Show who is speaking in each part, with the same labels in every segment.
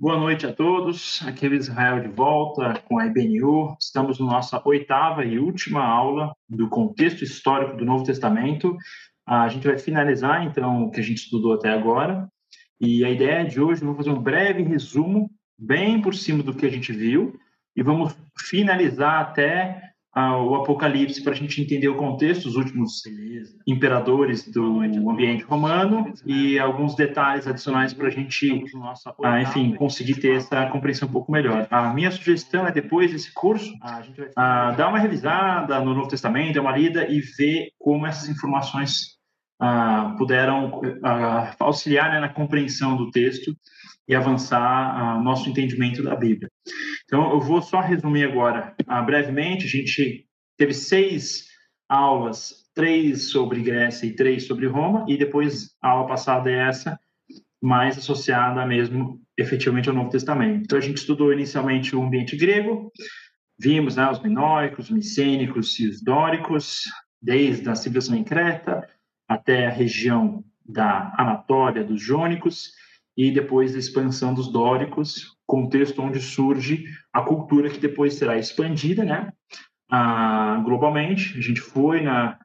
Speaker 1: Boa noite a todos. Aqui é o Israel de volta com a IBNU. Estamos na nossa oitava e última aula do contexto histórico do Novo Testamento. A gente vai finalizar, então, o que a gente estudou até agora. E a ideia de hoje, vou fazer um breve resumo, bem por cima do que a gente viu, e vamos finalizar até o Apocalipse para a gente entender o contexto, os últimos imperadores do ambiente romano e alguns detalhes adicionais para a gente, ah, enfim, conseguir ter essa compreensão um pouco melhor. A minha sugestão é depois desse curso ah, dar uma revisada no Novo Testamento, dar uma lida e ver como essas informações ah, puderam auxiliar né, na compreensão do texto e avançar o nosso entendimento da Bíblia. Então, eu vou só resumir agora uh, brevemente. A gente teve seis aulas, três sobre Grécia e três sobre Roma, e depois a aula passada é essa, mais associada mesmo, efetivamente, ao Novo Testamento. Então, a gente estudou inicialmente o ambiente grego, vimos né, os minoicos, os micênicos e os dóricos, desde a civilização em Creta até a região da Anatólia, dos jônicos, e depois a expansão dos dóricos, contexto onde surge a cultura que depois será expandida, né, ah, globalmente. A gente foi na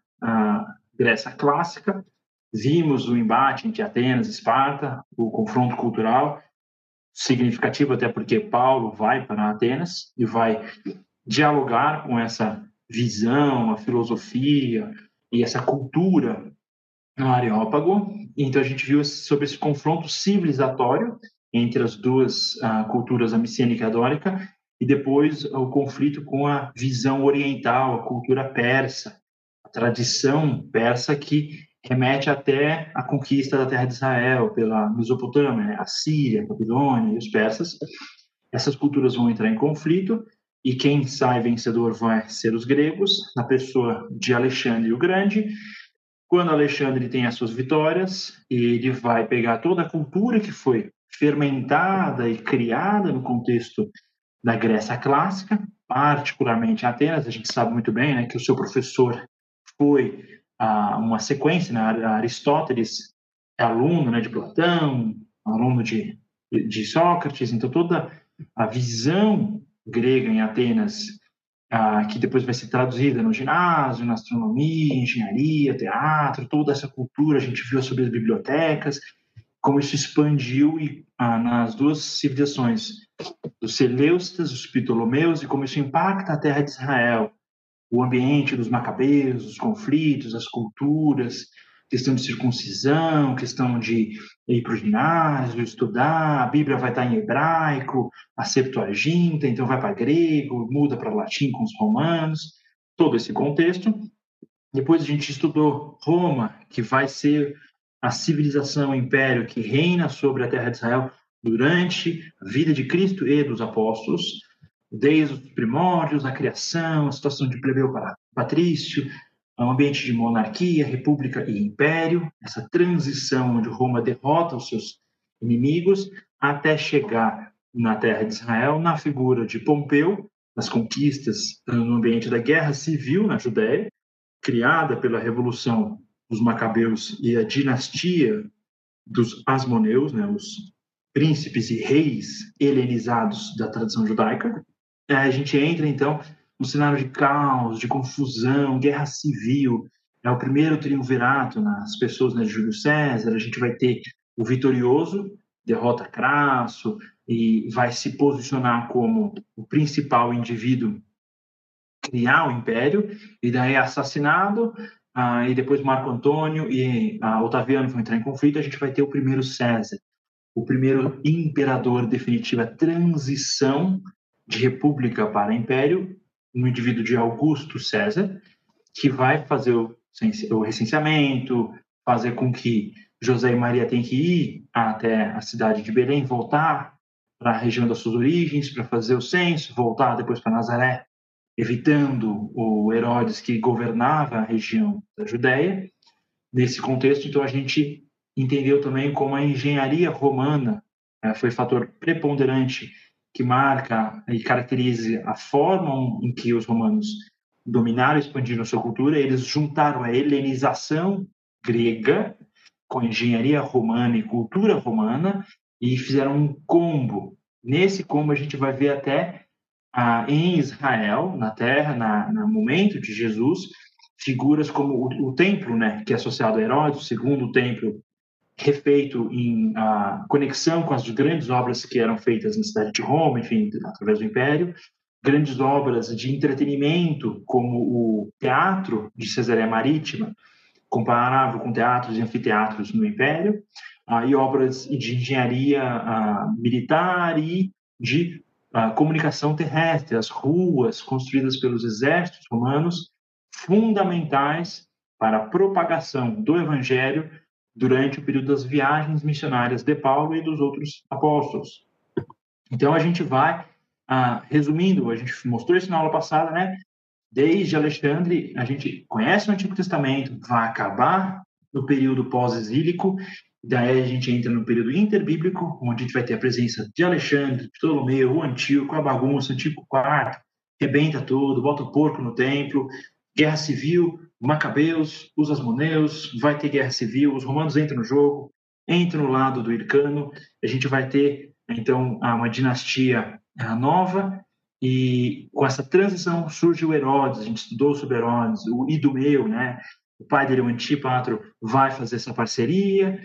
Speaker 1: Grécia clássica, vimos o embate entre Atenas e Esparta, o confronto cultural significativo até porque Paulo vai para Atenas e vai dialogar com essa visão, a filosofia e essa cultura Areópago. Então a gente viu sobre esse confronto civilizatório entre as duas uh, culturas, a micênica e a dórica, e depois o conflito com a visão oriental, a cultura persa, a tradição persa que remete até a conquista da terra de Israel pela Mesopotâmia, né? a Síria, a Babilônia e os persas. Essas culturas vão entrar em conflito e quem sai vencedor vai ser os gregos, na pessoa de Alexandre o Grande, quando Alexandre tem as suas vitórias, ele vai pegar toda a cultura que foi fermentada e criada no contexto da Grécia clássica, particularmente Atenas. A gente sabe muito bem né, que o seu professor foi ah, uma sequência, né, Aristóteles é aluno né, de Platão, aluno de, de Sócrates, então toda a visão grega em Atenas ah, que depois vai ser traduzida no ginásio, na astronomia, engenharia, teatro, toda essa cultura, a gente viu sobre as bibliotecas, como isso expandiu e, ah, nas duas civilizações, dos Seleucidas, os Ptolomeus, e como isso impacta a terra de Israel, o ambiente dos macabeus, os conflitos, as culturas, questão de circuncisão, questão de ir para o ginásio, estudar, a Bíblia vai estar em hebraico, a Septuaginta, então vai para grego, muda para latim com os romanos, todo esse contexto. Depois a gente estudou Roma, que vai ser a civilização, o império que reina sobre a terra de Israel durante a vida de Cristo e dos apóstolos, desde os primórdios, a criação, a situação de plebeu para patrício, um ambiente de monarquia, república e império, essa transição onde Roma derrota os seus inimigos até chegar na terra de Israel, na figura de Pompeu, nas conquistas no ambiente da guerra civil na Judéia, criada pela revolução dos Macabeus e a dinastia dos Asmoneus, né, os príncipes e reis helenizados da tradição judaica. A gente entra então um cenário de caos, de confusão, guerra civil. É o primeiro triunvirato nas pessoas né, de Júlio César. A gente vai ter o vitorioso, derrota Crasso, e vai se posicionar como o principal indivíduo criar o império, e daí é assassinado, ah, e depois Marco Antônio e ah, Otaviano vão entrar em conflito, a gente vai ter o primeiro César, o primeiro imperador definitivo, a transição de república para império, no indivíduo de Augusto César, que vai fazer o, o recenseamento, fazer com que José e Maria tenham que ir até a cidade de Belém, voltar para a região das suas origens, para fazer o censo, voltar depois para Nazaré, evitando o Herodes que governava a região da Judéia. Nesse contexto, então, a gente entendeu também como a engenharia romana foi fator preponderante que marca e caracteriza a forma em que os romanos dominaram e expandiram sua cultura, eles juntaram a helenização grega com a engenharia romana e cultura romana e fizeram um combo. Nesse como a gente vai ver até ah, em Israel, na terra, na, no momento de Jesus, figuras como o, o, templo, né, que é associado a Herodes, o segundo templo refeito em ah, conexão com as grandes obras que eram feitas na cidade de Roma, enfim, através do Império, grandes obras de entretenimento, como o teatro de Cesareia Marítima, comparável com teatros e anfiteatros no Império, ah, e obras de engenharia ah, militar e de ah, comunicação terrestre, as ruas construídas pelos exércitos romanos, fundamentais para a propagação do Evangelho durante o período das viagens missionárias de Paulo e dos outros apóstolos. Então a gente vai, ah, resumindo, a gente mostrou isso na aula passada, né? Desde Alexandre, a gente conhece o Antigo Testamento, vai acabar no período pós-exílico, daí a gente entra no período interbíblico, onde a gente vai ter a presença de Alexandre, Ptolomeu, o Antíoco, a bagunça, o Antigo IV, rebenta tudo, bota o porco no templo, guerra civil, Macabeus, os Asmoneus, vai ter guerra civil, os romanos entram no jogo, entram no lado do Ircano, a gente vai ter, então, uma dinastia nova, e com essa transição surge o Herodes, a gente estudou sobre Herodes, o Idumeu, né? O pai dele, o Antípatro, vai fazer essa parceria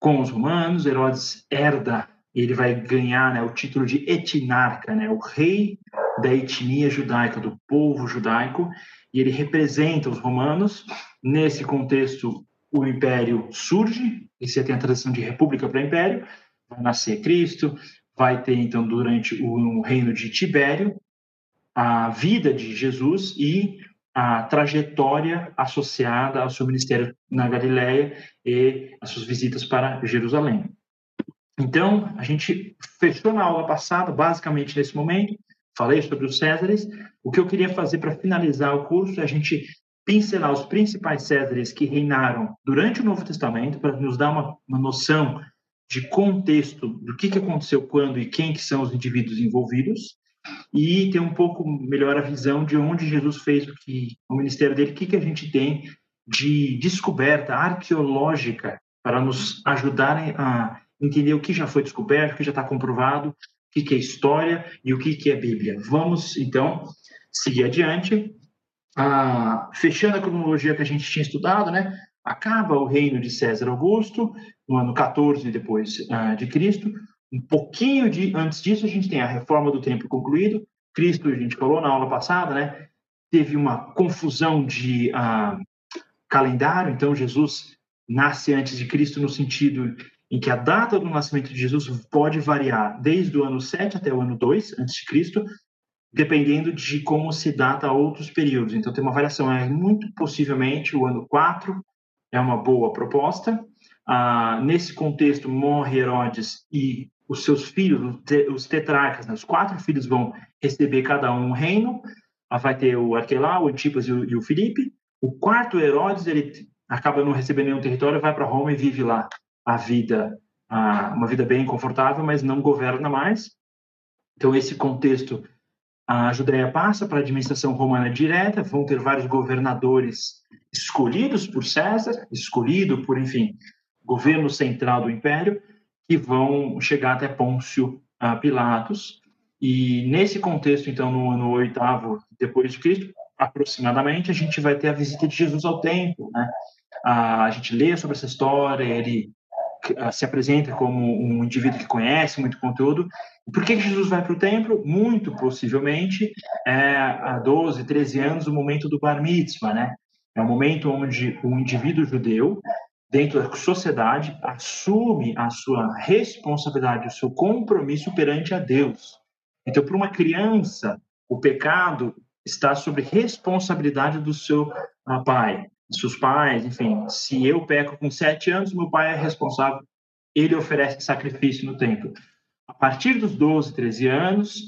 Speaker 1: com os romanos, Herodes herda, ele vai ganhar né, o título de etnarca, né? O rei da etnia judaica, do povo judaico, e ele representa os romanos. Nesse contexto, o império surge, e você tem a transição de república para império, vai nascer Cristo, vai ter, então, durante o reino de Tibério, a vida de Jesus e a trajetória associada ao seu ministério na Galiléia e as suas visitas para Jerusalém. Então, a gente fechou na aula passada, basicamente nesse momento, falei sobre os Césares. O que eu queria fazer para finalizar o curso é a gente pincelar os principais Césares que reinaram durante o Novo Testamento, para nos dar uma, uma noção de contexto do que, que aconteceu quando e quem que são os indivíduos envolvidos e ter um pouco melhor a visão de onde Jesus fez o que o ministério dele, o que, que a gente tem de descoberta arqueológica para nos ajudarem a entender o que já foi descoberto, o que já está comprovado o que é história e o que é Bíblia. Vamos, então, seguir adiante. Ah, fechando a cronologia que a gente tinha estudado, né? Acaba o reino de César Augusto, no ano 14 depois ah, de Cristo. Um pouquinho de, antes disso, a gente tem a reforma do templo concluído. Cristo, a gente falou na aula passada, né? Teve uma confusão de ah, calendário, então Jesus nasce antes de Cristo no sentido em que a data do nascimento de Jesus pode variar desde o ano 7 até o ano 2 a.C., dependendo de como se data outros períodos. Então, tem uma variação. É muito possivelmente o ano 4 é uma boa proposta. Ah, nesse contexto, morre Herodes e os seus filhos, os tetrarcas, né, os quatro filhos vão receber cada um um reino. Ah, vai ter o Arquelau, o Antipas e o, e o Filipe. O quarto Herodes, ele acaba não recebendo nenhum território, vai para Roma e vive lá a vida, a, uma vida bem confortável, mas não governa mais. Então, esse contexto, a Judéia passa para a administração romana direta, vão ter vários governadores escolhidos por César, escolhido por, enfim, governo central do império, que vão chegar até Pôncio Pilatos. E nesse contexto, então, no ano oitavo depois de Cristo, aproximadamente, a gente vai ter a visita de Jesus ao templo, né? A gente lê sobre essa história, ele ah, se apresenta como um indivíduo que conhece muito conteúdo. Por que Jesus vai para o templo? Muito possivelmente, é, há 12, 13 anos, o momento do Bar Mitzvah, né? É o momento onde o indivíduo judeu, dentro da sociedade, assume a sua responsabilidade, o seu compromisso perante a Deus. Então, para uma criança, o pecado está sobre responsabilidade do seu ah, pai seus pais, enfim, se eu peco com sete anos, meu pai é responsável, ele oferece sacrifício no templo. A partir dos 12, 13 anos,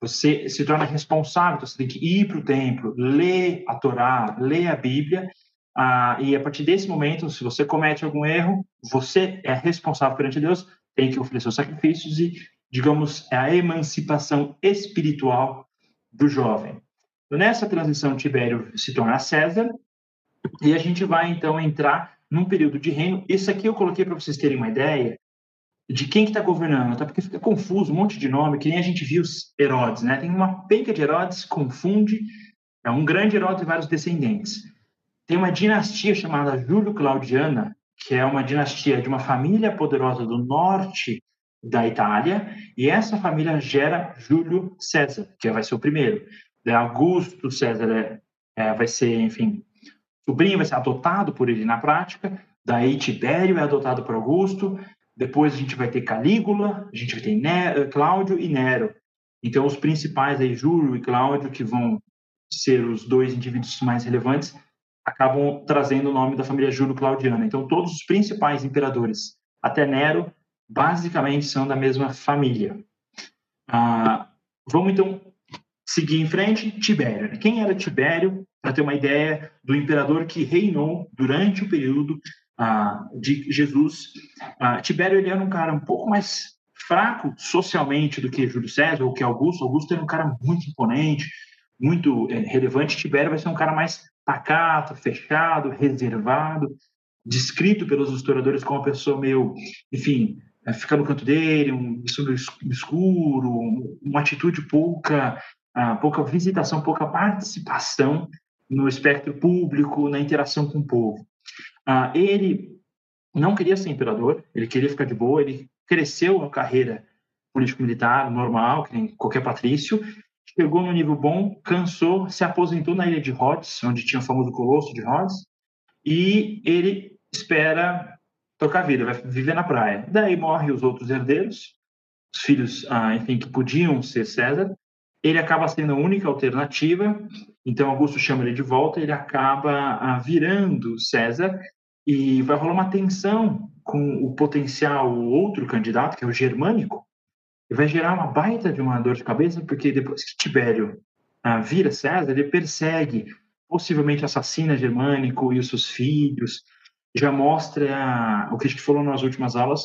Speaker 1: você se torna responsável, então você tem que ir para o templo, ler a Torá, ler a Bíblia, ah, e a partir desse momento, se você comete algum erro, você é responsável perante Deus, tem que oferecer os sacrifícios e, digamos, é a emancipação espiritual do jovem. Então, nessa transição, Tibério se torna César, e a gente vai, então, entrar num período de reino. Isso aqui eu coloquei para vocês terem uma ideia, de quem que está governando, tá? Porque fica confuso, um monte de nome, que nem a gente viu Herodes, né? Tem uma penca de Herodes, confunde, é um grande Herodes e vários descendentes. Tem uma dinastia chamada Júlio-Claudiana, que é uma dinastia de uma família poderosa do norte da Itália, e essa família gera Júlio César, que vai ser o primeiro. Augusto César é, é, vai ser, enfim, sobrinho, vai ser adotado por ele na prática, daí Tibério é adotado por Augusto, depois a gente vai ter Calígula, a gente vai ter Nero, Cláudio e Nero. Então, os principais aí, Júlio e Cláudio, que vão ser os dois indivíduos mais relevantes, acabam trazendo o nome da família Júlio-Claudiana. Então, todos os principais imperadores, até Nero, basicamente são da mesma família. Ah, vamos, então, seguir em frente. Tibério. Quem era Tibério? Para ter uma ideia do imperador que reinou durante o período ah, de Jesus. Ah, Tibério ele era um cara um pouco mais fraco socialmente do que Júlio César ou que Augusto. Augusto era um cara muito imponente, muito é, relevante. Tibério vai ser um cara mais pacato, fechado, reservado, descrito pelos historiadores como uma pessoa meio, enfim, é, no canto dele, um escuro, uma atitude pouca, ah, pouca visitação, pouca participação no espectro público, na interação com o povo. Ah, ele não queria ser imperador, ele queria ficar de boa, ele cresceu a carreira político-militar normal, que nem qualquer patrício, chegou no nível bom, cansou, se aposentou na ilha de Rhodes, onde tinha o famoso colosso de Rhodes, e ele espera tocar vida, vai viver na praia. Daí morrem os outros herdeiros, os filhos, ah, enfim, que podiam ser César. Ele acaba sendo a única alternativa, então Augusto chama ele de volta, ele acaba ah, virando César e vai rolar uma tensão com o potencial outro candidato, que é o germânico, e vai gerar uma baita de uma dor de cabeça, porque depois que Tibério ah, vira César, ele persegue, possivelmente assassina Germânico e os seus filhos, já mostra o que a gente falou nas últimas aulas,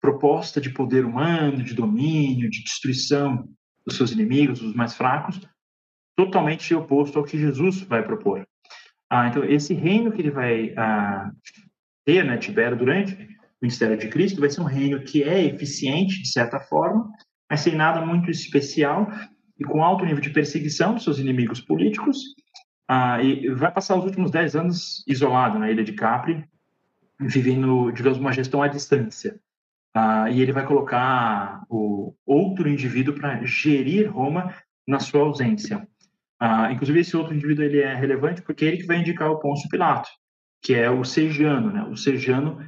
Speaker 1: proposta de poder humano, de domínio, de destruição dos seus inimigos, dos mais fracos, totalmente oposto ao que Jesus vai propor. Ah, então, esse reino que ele vai ah, ter, né, Tibério, durante o ministério de Cristo, vai ser um reino que é eficiente, de certa forma, mas sem nada muito especial e com alto nível de perseguição dos seus inimigos políticos. Ah, e vai passar os últimos dez anos isolado na ilha de Capri, vivendo, digamos, uma gestão à distância. Ah, e ele vai colocar o outro indivíduo para gerir Roma na sua ausência. Ah, inclusive, esse outro indivíduo ele é relevante porque ele que vai indicar o Pôncio Pilato, que é o Sergiano. Né? O Sergiano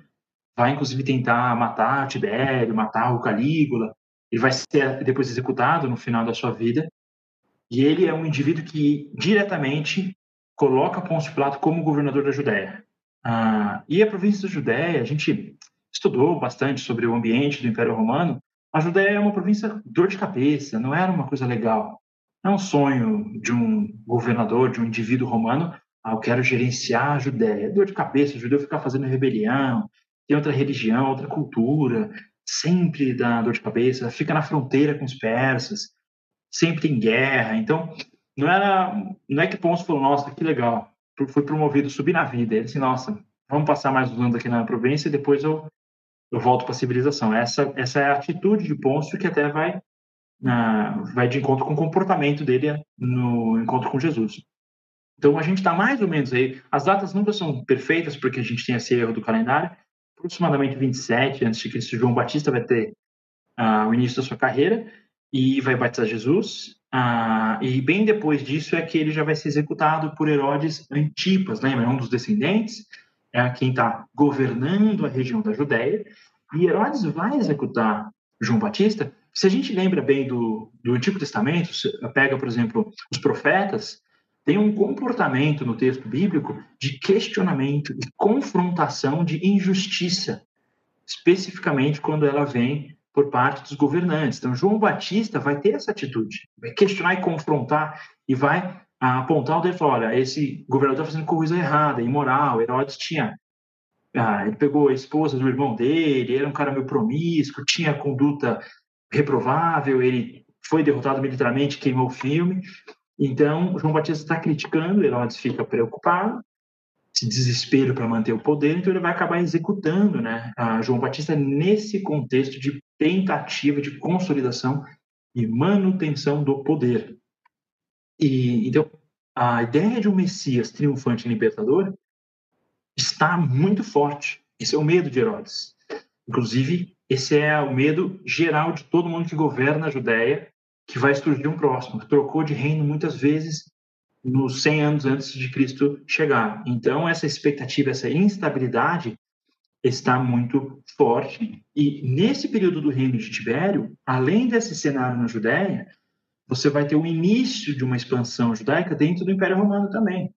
Speaker 1: vai, inclusive, tentar matar Tibério, matar o Calígula, ele vai ser depois executado no final da sua vida. E ele é um indivíduo que diretamente coloca Pôncio Pilato como governador da Judéia. Ah, e a província da Judéia, a gente estudou bastante sobre o ambiente do Império Romano. A Judéia é uma província dor de cabeça, não era uma coisa legal. É um sonho de um governador, de um indivíduo romano. Ah, eu quero gerenciar a Judéia. É dor de cabeça, o judeu ficar fazendo rebelião, tem outra religião, outra cultura, sempre dá dor de cabeça, fica na fronteira com os persas, sempre tem guerra. Então, não era, não é que Pôncio falou, nossa, que legal, foi promovido, subir na vida. Ele disse, nossa, vamos passar mais uns anos aqui na província e depois eu, eu volto para a civilização. Essa, essa é a atitude de Pôncio que até vai, vai de encontro com o comportamento dele no encontro com Jesus. Então, a gente está mais ou menos aí. As datas nunca são perfeitas, porque a gente tem esse erro do calendário, aproximadamente 27 antes de Cristo, João Batista vai ter uh, o início da sua carreira e vai batizar Jesus. Uh, e bem depois disso é que ele já vai ser executado por Herodes Antipas, lembra? É um dos descendentes, é quem está governando a região da Judéia. E Herodes vai executar João Batista. Se a gente lembra bem do, do Antigo Testamento, pega, por exemplo, os profetas, tem um comportamento no texto bíblico de questionamento e confrontação de injustiça, especificamente quando ela vem por parte dos governantes. Então, João Batista vai ter essa atitude, vai questionar e confrontar e vai apontar o dedo e falar: olha, esse governador está fazendo coisa errada, imoral. Herodes tinha. Ah, ele pegou a esposa do irmão dele, era um cara meio promíscuo, tinha conduta reprovável, ele foi derrotado militarmente, queimou o filme. Então, João Batista está criticando, Herodes fica preocupado, esse desespero para manter o poder, então ele vai acabar executando né, João Batista nesse contexto de tentativa de consolidação e manutenção do poder. E então a ideia de um Messias triunfante e libertador está muito forte. Esse é o medo de Herodes. Inclusive, esse é o medo geral de todo mundo que governa a Judéia, que vai surgir um próximo, que trocou de reino muitas vezes nos 100 anos antes de Cristo chegar. Então, essa expectativa, essa instabilidade está muito forte. E nesse período do reino de Tibério, além desse cenário na Judéia, você vai ter o início de uma expansão judaica dentro do Império Romano também,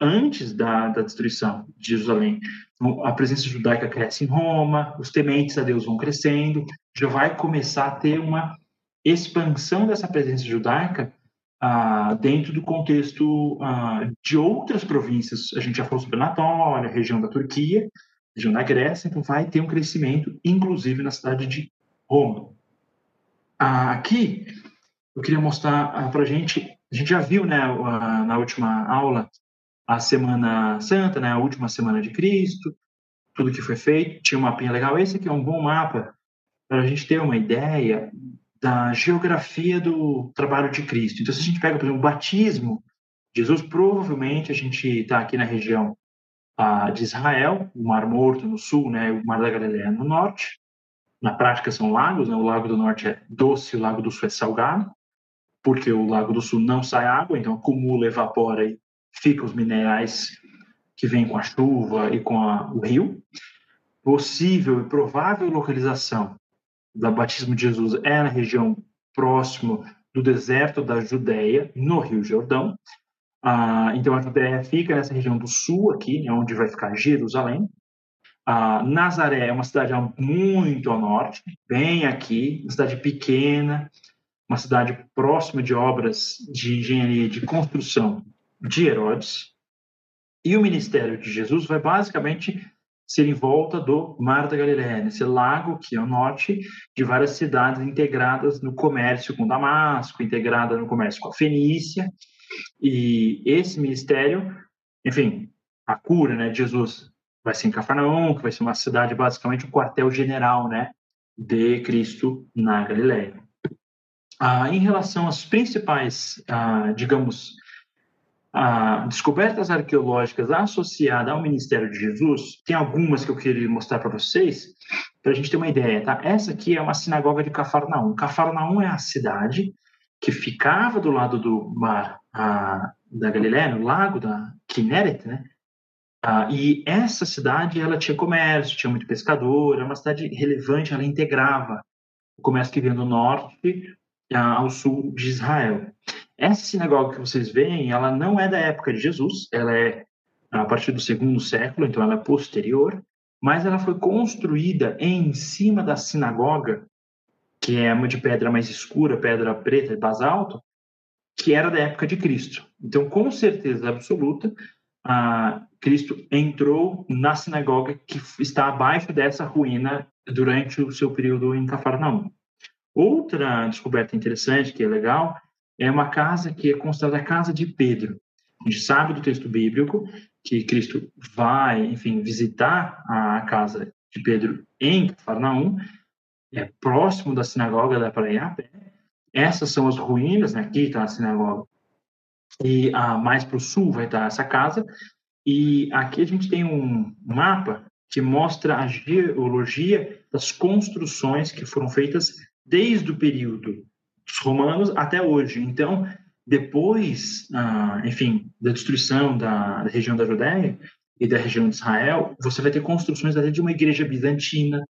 Speaker 1: antes da, da destruição de Jerusalém. Então, a presença judaica cresce em Roma, os tementes a Deus vão crescendo, já vai começar a ter uma expansão dessa presença judaica ah, dentro do contexto ah, de outras províncias. A gente já falou sobre Anatólia, região da Turquia, região da Grécia, então vai ter um crescimento, inclusive na cidade de Roma. Ah, aqui, eu queria mostrar para a gente, a gente já viu né, na última aula a Semana Santa, né, a última semana de Cristo, tudo que foi feito, tinha um mapinha legal. Esse aqui é um bom mapa para a gente ter uma ideia da geografia do trabalho de Cristo. Então, se a gente pega, por exemplo, o batismo, Jesus provavelmente a gente está aqui na região ah, de Israel, o Mar Morto no sul, né, o Mar da Galileia no norte. Na prática são lagos, né, o Lago do Norte é doce, o Lago do Sul é salgado, porque o Lago do Sul não sai água, então acumula, evapora e fica os minerais que vêm com a chuva e com a, o rio. Possível e provável localização do batismo de Jesus é na região próximo do deserto da Judéia, no Rio Jordão. Ah, então a Judéia fica nessa região do sul aqui, né, onde vai ficar Jerusalém. Ah, Nazaré é uma cidade muito ao norte, bem aqui, uma cidade pequena, uma cidade próxima de obras de engenharia de construção de Herodes. E o ministério de Jesus vai basicamente ser em volta do Mar da Galileia, esse lago que é o norte de várias cidades integradas no comércio com Damasco, integrada no comércio com a Fenícia. E esse ministério, enfim, a cura, né, de Jesus vai ser em Cafarnaum, que vai ser uma cidade basicamente um quartel-general, né, de Cristo na Galileia. Ah, em relação às principais, ah, digamos, a descobertas arqueológicas associadas ao ministério de Jesus, tem algumas que eu queria mostrar para vocês, para a gente ter uma ideia, tá? Essa aqui é uma sinagoga de Cafarnaum. Cafarnaum é a cidade que ficava do lado do mar a, da Galiléia, no lago da Kinneret, né? Ah, e essa cidade, ela tinha comércio, tinha muito pescador, era uma cidade relevante, ela integrava o comércio que vinha do norte ah, ao sul de Israel. Essa sinagoga que vocês veem, ela não é da época de Jesus, ela é a partir do segundo século, então ela é posterior, mas ela foi construída em cima da sinagoga, que é uma de pedra mais escura, pedra preta, basalto, que era da época de Cristo. Então, com certeza absoluta, Cristo entrou na sinagoga que está abaixo dessa ruína durante o seu período em Cafarnaum. Outra descoberta interessante, que é legal, é uma casa que é considerada a casa de Pedro. A gente sabe do texto bíblico que Cristo vai, enfim, visitar a casa de Pedro em Cafarnaum, é próximo da sinagoga da Praia Essas são as ruínas, né? aqui está a sinagoga. E ah, mais para o sul vai estar essa casa. E aqui a gente tem um mapa que mostra a geologia das construções que foram feitas desde o período dos romanos até hoje. Então, depois, ah, enfim, da destruição da, da, região da Judéia e da região de Israel, você vai ter construções até de uma igreja bizantina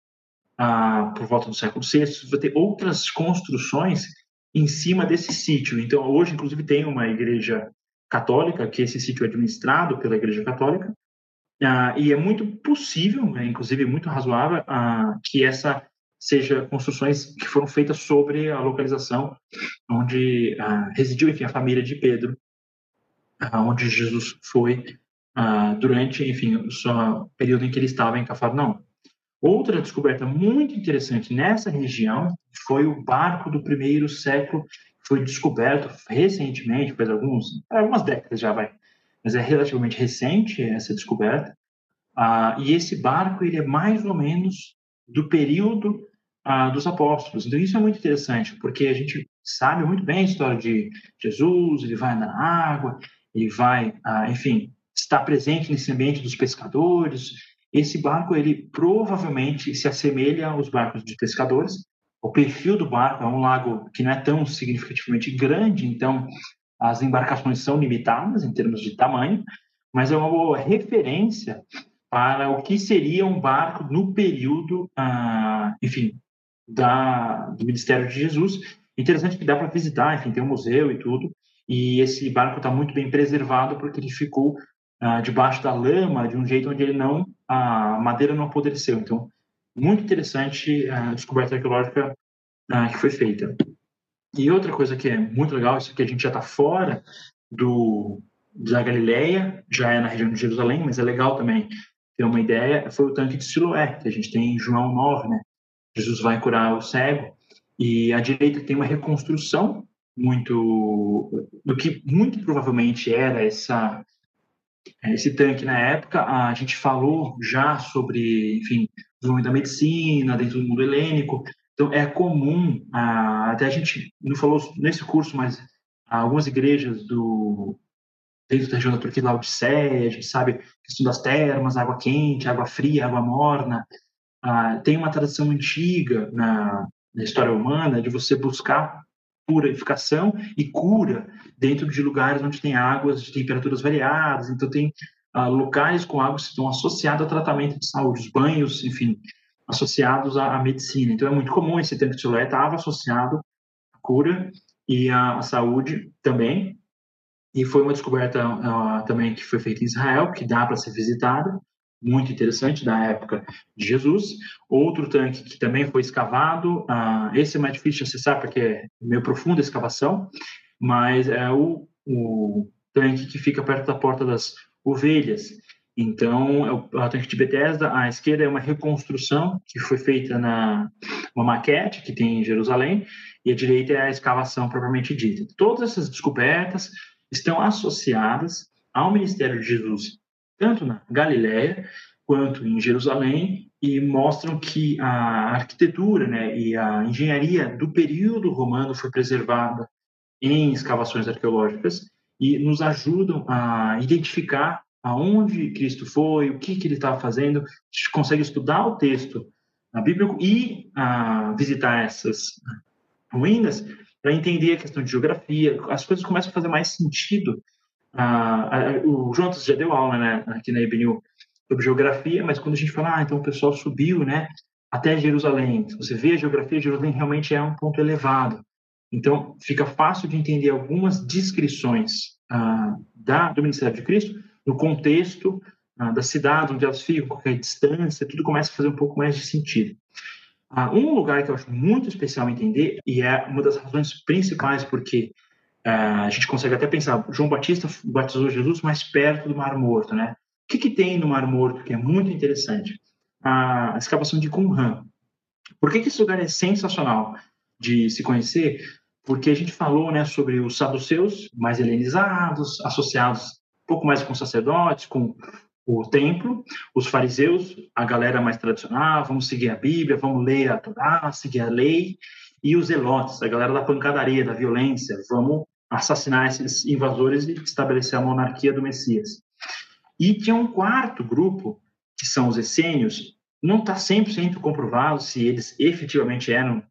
Speaker 1: ah, por volta do século VI, você vai ter outras construções em cima desse sítio. Então, hoje, inclusive, tem uma igreja católica, que esse sítio é administrado pela igreja católica, ah, e é muito possível, né, inclusive muito razoável, ah, que essa seja construções que foram feitas sobre a localização onde ah, residiu, enfim, a família de Pedro, ah, onde Jesus foi ah, durante, enfim, o período em que ele estava em Cafarnaum. Outra descoberta muito interessante nessa região foi o barco do primeiro século, que foi descoberto recentemente, faz alguns, algumas décadas já vai, mas é relativamente recente essa descoberta. Ah, e esse barco ele é mais ou menos do período ah, dos apóstolos. Então isso é muito interessante, porque a gente sabe muito bem a história de Jesus, ele vai na água, ele vai, ah, enfim, estar presente nesse ambiente dos pescadores. Esse barco ele provavelmente se assemelha aos barcos de pescadores. O perfil do barco é um lago que não é tão significativamente grande, então as embarcações são limitadas em termos de tamanho, mas é uma boa referência para o que seria um barco no período, ah, enfim, da, do Ministério de Jesus. Interessante que dá para visitar, enfim, tem um museu e tudo, e esse barco está muito bem preservado porque ele ficou ah, debaixo da lama de um jeito onde ele não, a madeira não apodreceu. Então, muito interessante a descoberta arqueológica ah, que foi feita. E outra coisa que é muito legal, isso que a gente já está fora do, da Galileia, já é na região de Jerusalém, mas é legal também ter uma ideia, foi o tanque de Siloé, que a gente tem em João 9, né? Jesus vai curar o cego, e à direita tem uma reconstrução muito do que muito provavelmente era essa esse tanque na época. A gente falou já sobre enfim o desenvolvimento da medicina dentro do mundo helênico. Então, é comum, até a gente não falou nesse curso, mas algumas igrejas do dentro da região da Turquia, Laodiceia, a gente sabe a questão das termas, água quente, água fria, água morna. Ah, tem uma tradição antiga na, na história humana de você buscar purificação e cura dentro de lugares onde tem águas de temperaturas variadas. Então, tem ah, locais com águas que estão associados a tratamento de saúde, os banhos, enfim, associados à, à, medicina. Então, é muito comum esse tanque de Siloé estava associado à cura e à, à, saúde também. E foi uma descoberta uh, também que foi feita em Israel, que dá para ser visitada, muito interessante, da época de Jesus. Outro tanque que também foi escavado, uh, esse é mais difícil de acessar porque é meio profunda a escavação, mas é o, o tanque que fica perto da Porta das Ovelhas, então, é o tanque de Bethesda, à esquerda é uma reconstrução que foi feita na uma maquete que tem em Jerusalém, e à direita é a escavação propriamente dita. Todas essas descobertas estão associadas ao ministério de Jesus, tanto na Galiléia quanto em Jerusalém, e mostram que a arquitetura né, e a engenharia do período romano foi preservada em escavações arqueológicas e nos ajudam a identificar aonde Cristo foi, o que, que ele estava fazendo, a gente consegue estudar o texto na Bíblia e ah, visitar essas ruínas para entender a questão de geografia, as coisas começam a fazer mais sentido. O Jonas já deu aula né, aqui na IBNU sobre geografia, mas quando a gente fala, ah, então o pessoal subiu né, até Jerusalém, se você vê a geografia, Jerusalém realmente é um ponto elevado. Então, fica fácil de entender algumas descrições ah, da, do ministério de Cristo no contexto ah, da cidade onde elas ficam, qualquer distância, tudo começa a fazer um pouco mais de sentido. Ah, um lugar que eu acho muito especial entender, e é uma das razões principais porque a gente consegue até pensar, João Batista batizou Jesus mais perto do Mar Morto, né? O que, que tem no Mar Morto que é muito interessante? A escavação de Qumran. Por que, que esse lugar é sensacional de se conhecer? Porque a gente falou né, sobre os saduceus mais helenizados, associados pouco mais com sacerdotes, com o templo, os fariseus, a galera mais tradicional, vamos seguir a Bíblia, vamos ler a Torá, seguir a lei, e os zelotes, a galera da pancadaria, da violência, vamos assassinar esses invasores e estabelecer a monarquia do Messias. E tinha um quarto grupo, que são os essênios, não está 100% comprovado se eles efetivamente eram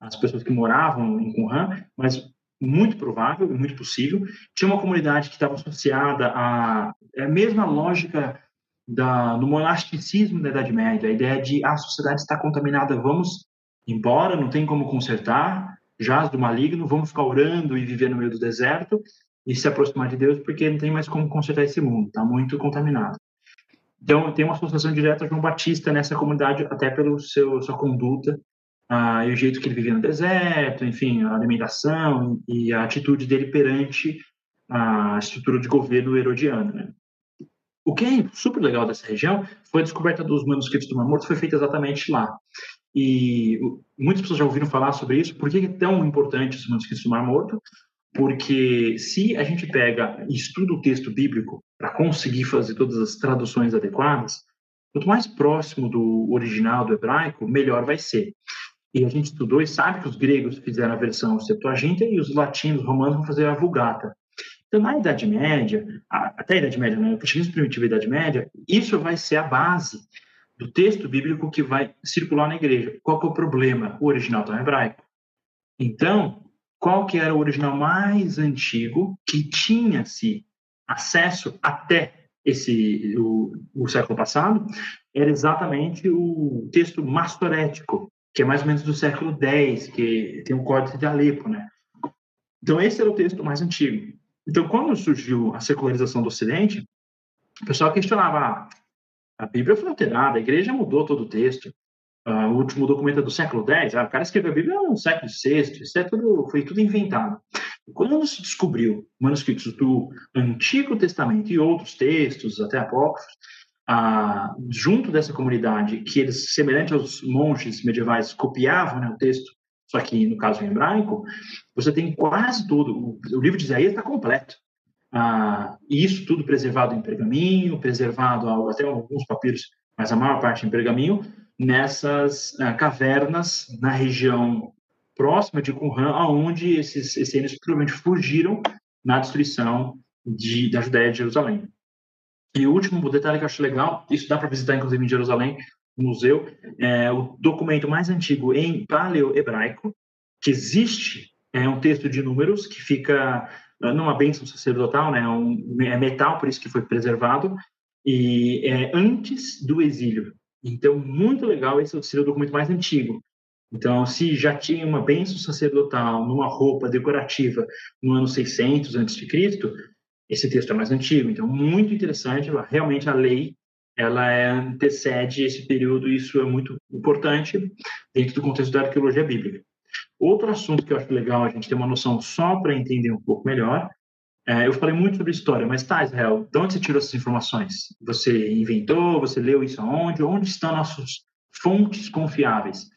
Speaker 1: as pessoas que moravam em Qumran, mas muito provável muito possível. Tinha uma comunidade que estava associada à, é a mesma lógica da, do monasticismo da Idade Média, a ideia de ah, a sociedade está contaminada, vamos embora, não tem como consertar, jaz do maligno, vamos ficar orando e viver no meio do deserto e se aproximar de Deus, porque não tem mais como consertar esse mundo, está muito contaminado. Então, tem uma associação direta João Batista nessa comunidade, até pela sua conduta ah, e o jeito que ele vivia no deserto, enfim, a alimentação e a atitude dele perante a estrutura de governo herodiano. Né? O que é super legal dessa região foi a descoberta dos manuscritos do Mar Morto, foi feita exatamente lá. E muitas pessoas já ouviram falar sobre isso. Por que é tão importante os manuscritos do Mar Morto? Porque se a gente pega e estuda o texto bíblico para conseguir fazer todas as traduções adequadas, quanto mais próximo do original do hebraico, melhor vai ser. E a gente estudou e sabe que os gregos fizeram a versão Septuaginta e os latinos, romanos vão fazer a Vulgata. Então, na Idade Média, até a Idade Média, né, o cristianismo primitivo e a Idade Média, isso vai ser a base do texto bíblico que vai circular na igreja. Qual é o problema? O original está hebraico. Então, qual que era o original mais antigo que tinha-se acesso até esse o, o, século passado? Era exatamente o texto mastorético, que é mais ou menos do século X, que tem o Códice de Alepo, né? Então, esse era o texto mais antigo. Então, quando surgiu a secularização do Ocidente, o pessoal questionava, ah, a Bíblia foi alterada, a igreja mudou todo o texto, uh, o último documento é do século X, ah, o cara escreveu a Bíblia no século VI, isso é tudo, foi tudo inventado. Quando se descobriu manuscritos do Antigo Testamento e outros textos, até apócrifos, ah, junto dessa comunidade, que eles, semelhante aos monges medievais, copiavam né, o texto, só que no caso em hebraico, você tem quase todo, o, o livro de Isaías está completo. Ah, isso tudo preservado em pergaminho, preservado até alguns papiros, mas a maior parte em pergaminho, nessas ah, cavernas na região próxima de Qumran, aonde esses essênios provavelmente fugiram na destruição de, da Judéia de Jerusalém. E o último detalhe que eu acho legal, isso dá para visitar inclusive em Jerusalém, no museu, é o documento mais antigo em paleo-hebraico, que existe, é um texto de números que fica é, numa bênção sacerdotal, né, um, é metal, por isso que foi preservado, e é antes do exílio. Então, muito legal, esse seria o documento mais antigo. Então, se já tinha uma bênção sacerdotal numa roupa decorativa no ano 600 a.C., esse texto é mais antigo, então muito interessante. Realmente a lei ela é, antecede esse período e isso é muito importante dentro do contexto da arqueologia bíblica. Outro assunto que eu acho legal a gente ter uma noção só para entender um pouco melhor, é, eu falei muito sobre história, mas tá, Israel, de onde você tirou essas informações? Você inventou? Você leu isso aonde? Onde estão nossas fontes confiáveis?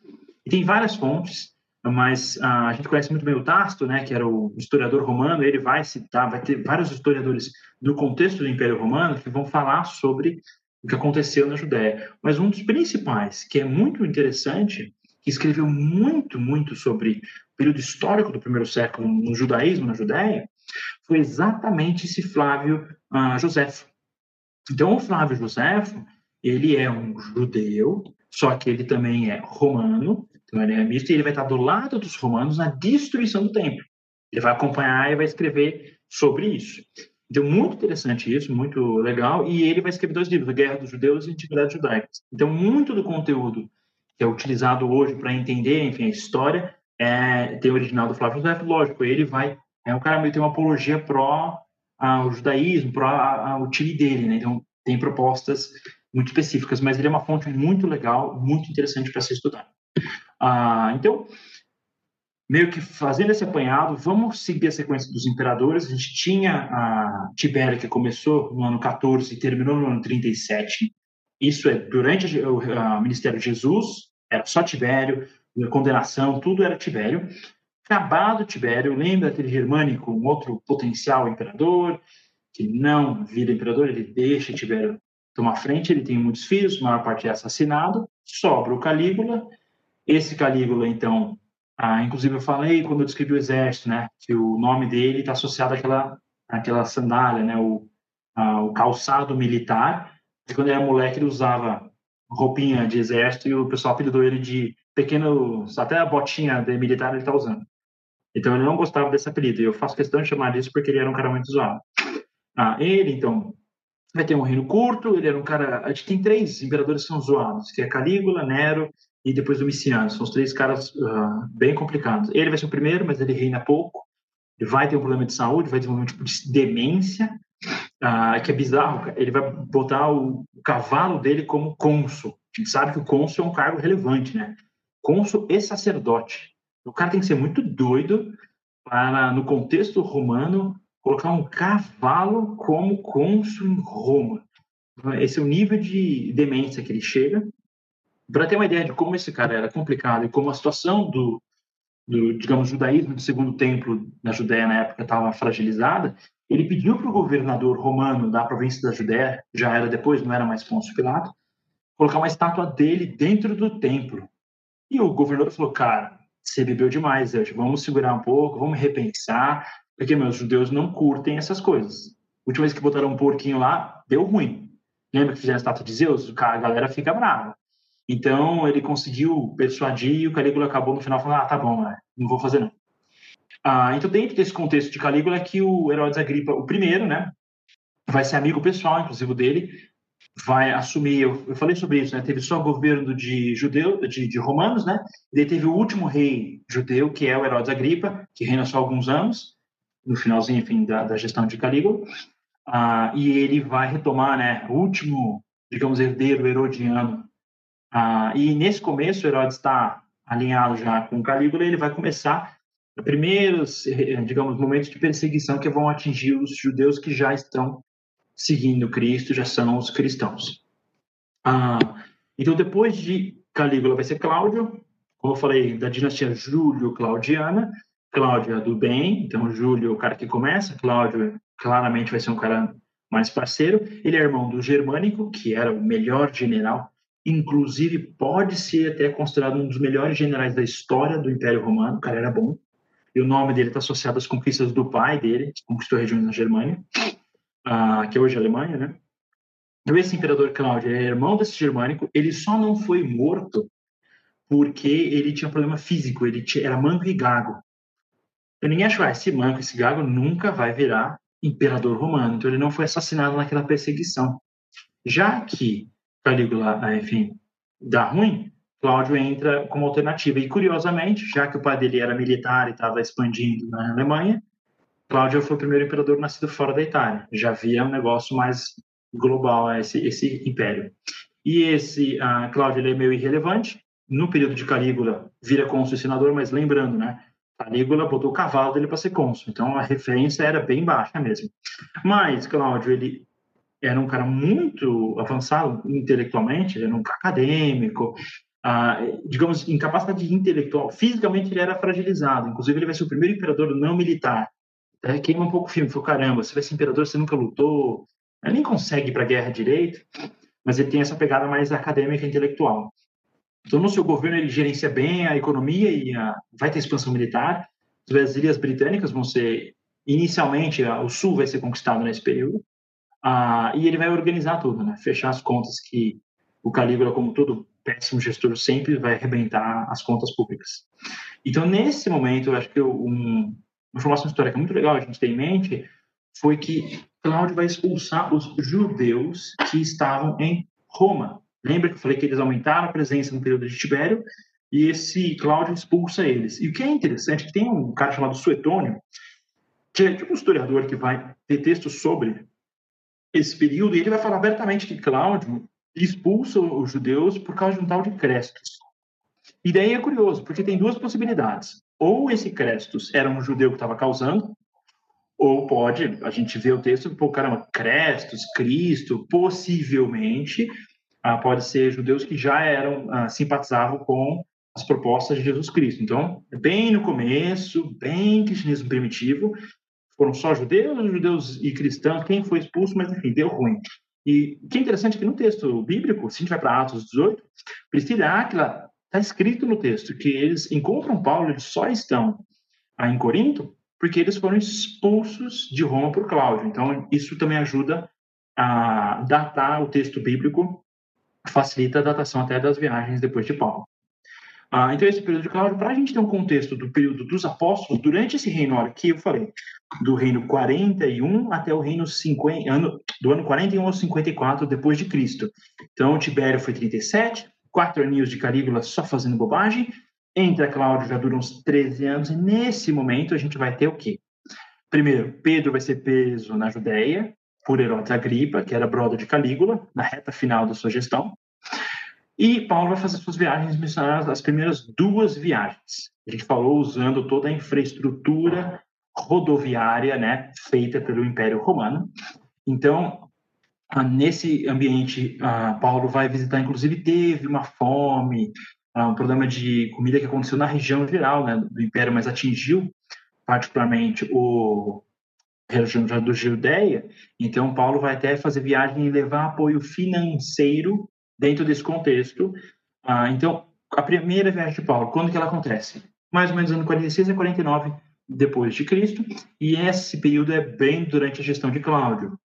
Speaker 1: E tem várias fontes, mas ah, a gente conhece muito bem o Tasto, né, que era o historiador romano, ele vai citar, vai ter vários historiadores do contexto do Império Romano que vão falar sobre o que aconteceu na Judéia. Mas um dos principais, que é muito interessante, que escreveu muito, muito sobre o período histórico do primeiro século no judaísmo, na Judéia, foi exatamente esse Flávio uh, Joséfo. Então, o Flávio Joséfo, ele é um judeu, só que ele também é romano, então ele é misto, e ele vai estar do lado dos romanos na destruição do templo. Ele vai acompanhar e vai escrever sobre isso. Então, muito interessante isso, muito legal, e ele vai escrever dois livros, A Guerra dos Judeus e a Antiguidade Judaica. Então, muito do conteúdo que é utilizado hoje para entender, enfim, a história, é, tem o original do Flávio José, lógico, ele vai, é um cara meio tem uma apologia pró ao judaísmo, pró ao time dele, né? Então, tem propostas muito específicas, mas ele é uma fonte muito legal, muito interessante para se estudar. Ah, então, meio que fazendo esse apanhado, vamos seguir a sequência dos imperadores. A gente tinha a Tibério, que começou no ano 14 e terminou no ano 37. Isso é durante o ministério de Jesus, era só Tibério, condenação, tudo era Tibério. Acabado Tibério, lembra aquele germânico, um outro potencial imperador, que não vira imperador, ele deixa Tibério tomar frente, ele tem muitos filhos, a maior parte é assassinado, sobra o Calígula. Esse Calígula, então, ah, inclusive eu falei quando eu descrevi o exército, né, que o nome dele está associado àquela, àquela sandália, né, o, ah, o calçado militar, quando ele era moleque ele usava roupinha de exército e o pessoal apelidou ele de pequeno, até a botinha de militar ele está usando. Então ele não gostava desse apelido, e eu faço questão de chamar disso porque ele era um cara muito zoado. Ah, ele, então, vai ter um reino curto, ele era um cara... A gente tem três imperadores que são zoados, que é Calígula, Nero e depois Domiciano. São os três caras uh, bem complicados. Ele vai ser o primeiro, mas ele reina pouco. Ele vai ter um problema de saúde, vai desenvolver um tipo de demência, uh, que é bizarro. Ele vai botar o, cavalo dele como cônsul. A gente sabe que o cônsul é um cargo relevante, né? Cônsul e sacerdote. O cara tem que ser muito doido para, no contexto romano, colocar um cavalo como cônsul em Roma. Esse é o nível de demência que ele chega. Para ter uma ideia de como esse cara era complicado e como a situação do, do digamos, judaísmo do segundo templo na Judéia na época estava fragilizada, ele pediu para o governador romano da província da Judéia, já era depois, não era mais Pôncio Pilato, colocar uma estátua dele dentro do templo. E o governador falou, cara, você bebeu demais, Deus. vamos segurar um pouco, vamos repensar, porque meus judeus não curtem essas coisas. A última vez que botaram um porquinho lá, deu ruim. Lembra que fizeram a estátua de Zeus? A galera fica brava. Então, ele conseguiu persuadir e o Calígula acabou no final falando, ah, tá bom, né? não vou fazer não. Ah, então, dentro desse contexto de Calígula, é que o Herodes Agripa, o primeiro, né, vai ser amigo pessoal, inclusive, dele, vai assumir, eu, eu, falei sobre isso, né? Teve só governo de judeu, de, de romanos, né? E daí teve o último rei judeu, que é o Herodes Agripa, que reina só alguns anos, no finalzinho, enfim, da, da gestão de Calígula. Ah, e ele vai retomar, né? O último, digamos, herdeiro herodiano. Ah, e nesse começo, Herodes está alinhado já com Calígula, ele vai começar primeiros, digamos, momentos de perseguição que vão atingir os judeus que já estão seguindo Cristo já são os cristãos. Ah, então, depois de Calígula vai ser Cláudio, como eu falei, da dinastia Júlio-Claudiana. Cláudio é do bem, então Júlio é o cara que começa, Cláudio claramente vai ser um cara mais parceiro. Ele é irmão do Germânico, que era o melhor general, inclusive pode ser até considerado um dos melhores generais da história do Império Romano, o cara era bom. E o nome dele está associado às conquistas do pai dele, que conquistou regiões na Germânia ah, que é hoje a Alemanha, né? Então, esse imperador Cláudio é irmão desse germânico, ele só não foi morto porque ele tinha problema físico, ele tinha, era manco e gago. Então, ninguém achou, ah, esse manco, esse gago nunca vai virar imperador romano. Então, ele não foi assassinado naquela perseguição. Já que Calígula, enfim, dá ruim, Cláudio entra como alternativa. E, curiosamente, já que o pai dele era militar e estava expandindo na Alemanha, Cláudio foi o primeiro imperador nascido fora da Itália. Já havia um negócio mais global esse, esse império. E esse uh, Cláudio ele é meio irrelevante. No período de Calígula, vira cônsul e senador, mas lembrando, né? Calígula botou o cavalo dele para ser cônsul, então a referência era bem baixa mesmo. Mas Cláudio, ele era um cara muito avançado intelectualmente, ele era um acadêmico, uh, digamos, em capacidade intelectual. Fisicamente ele era fragilizado, inclusive ele vai ser o primeiro imperador não militar é, queima um pouco o filme. Falou, caramba, você vai ser imperador, você nunca lutou, ele nem consegue ir para a guerra direito, mas ele tem essa pegada mais acadêmica e intelectual. Então, no seu governo, ele gerencia bem a economia e a, vai ter expansão militar. As ilhas britânicas vão ser, inicialmente, o sul vai ser conquistado nesse período, ah, e ele vai organizar tudo, né? fechar as contas que o Calígula, como todo péssimo gestor, sempre vai arrebentar as contas públicas. Então, nesse momento, eu acho que um, uma informação histórica muito legal a gente tem em mente foi que Cláudio vai expulsar os judeus que estavam em Roma. Lembra que eu falei que eles aumentaram a presença no período de Tibério? E esse Cláudio expulsa eles. E o que é interessante é que tem um cara chamado Suetônio, que é tipo um historiador que vai ter textos sobre esse período, e ele vai falar abertamente que Cláudio expulsa os judeus por causa de um tal de Crestos. E daí é curioso, porque tem duas possibilidades ou esse Crestos era um judeu que estava causando, ou pode, a gente vê o texto, pô, caramba, Crestos, Cristo, possivelmente, ah, pode ser judeus que já eram, ah, simpatizavam com as propostas de Jesus Cristo. Então, bem no começo, bem cristianismo primitivo, foram só judeus, judeus e cristãos, quem foi expulso, mas enfim, deu ruim. E o que é interessante é que no texto bíblico, se a gente vai para Atos 18, Priscila e Áquila Está escrito no texto que eles encontram Paulo, eles só estão em Corinto porque eles foram expulsos de Roma por Cláudio. Então, isso também ajuda a datar o texto bíblico, facilita a datação até das viagens depois de Paulo. Ah, então, esse período de Cláudio, para a gente ter um contexto do período dos apóstolos, durante esse reino aqui, eu falei, do reino 41 até o reino 50, ano, do ano 41 ao 54 depois de Cristo. Então, Tibério foi 37, quatro aninhos de Calígula só fazendo bobagem. Entra Cláudio, já dura uns 13 anos, e nesse momento a gente vai ter o quê? Primeiro, Pedro vai ser preso na Judéia por Herodes Agripa, que era brother de Calígula, na reta final da sua gestão. E Paulo vai fazer suas viagens missionárias, as primeiras duas viagens. A gente falou usando toda a infraestrutura rodoviária, né, feita pelo Império Romano. Então, ah, nesse ambiente, ah, Paulo vai visitar, inclusive teve uma fome, ah, um problema de comida que aconteceu na região geral né, do Império, mas atingiu particularmente o região do Judéia, então Paulo vai até fazer viagem e levar apoio financeiro dentro desse contexto. Ah, então, a primeira viagem de Paulo, quando que ela acontece? Mais ou menos ano 46 a 49 depois de Cristo, e esse período é bem durante a gestão de Cláudio,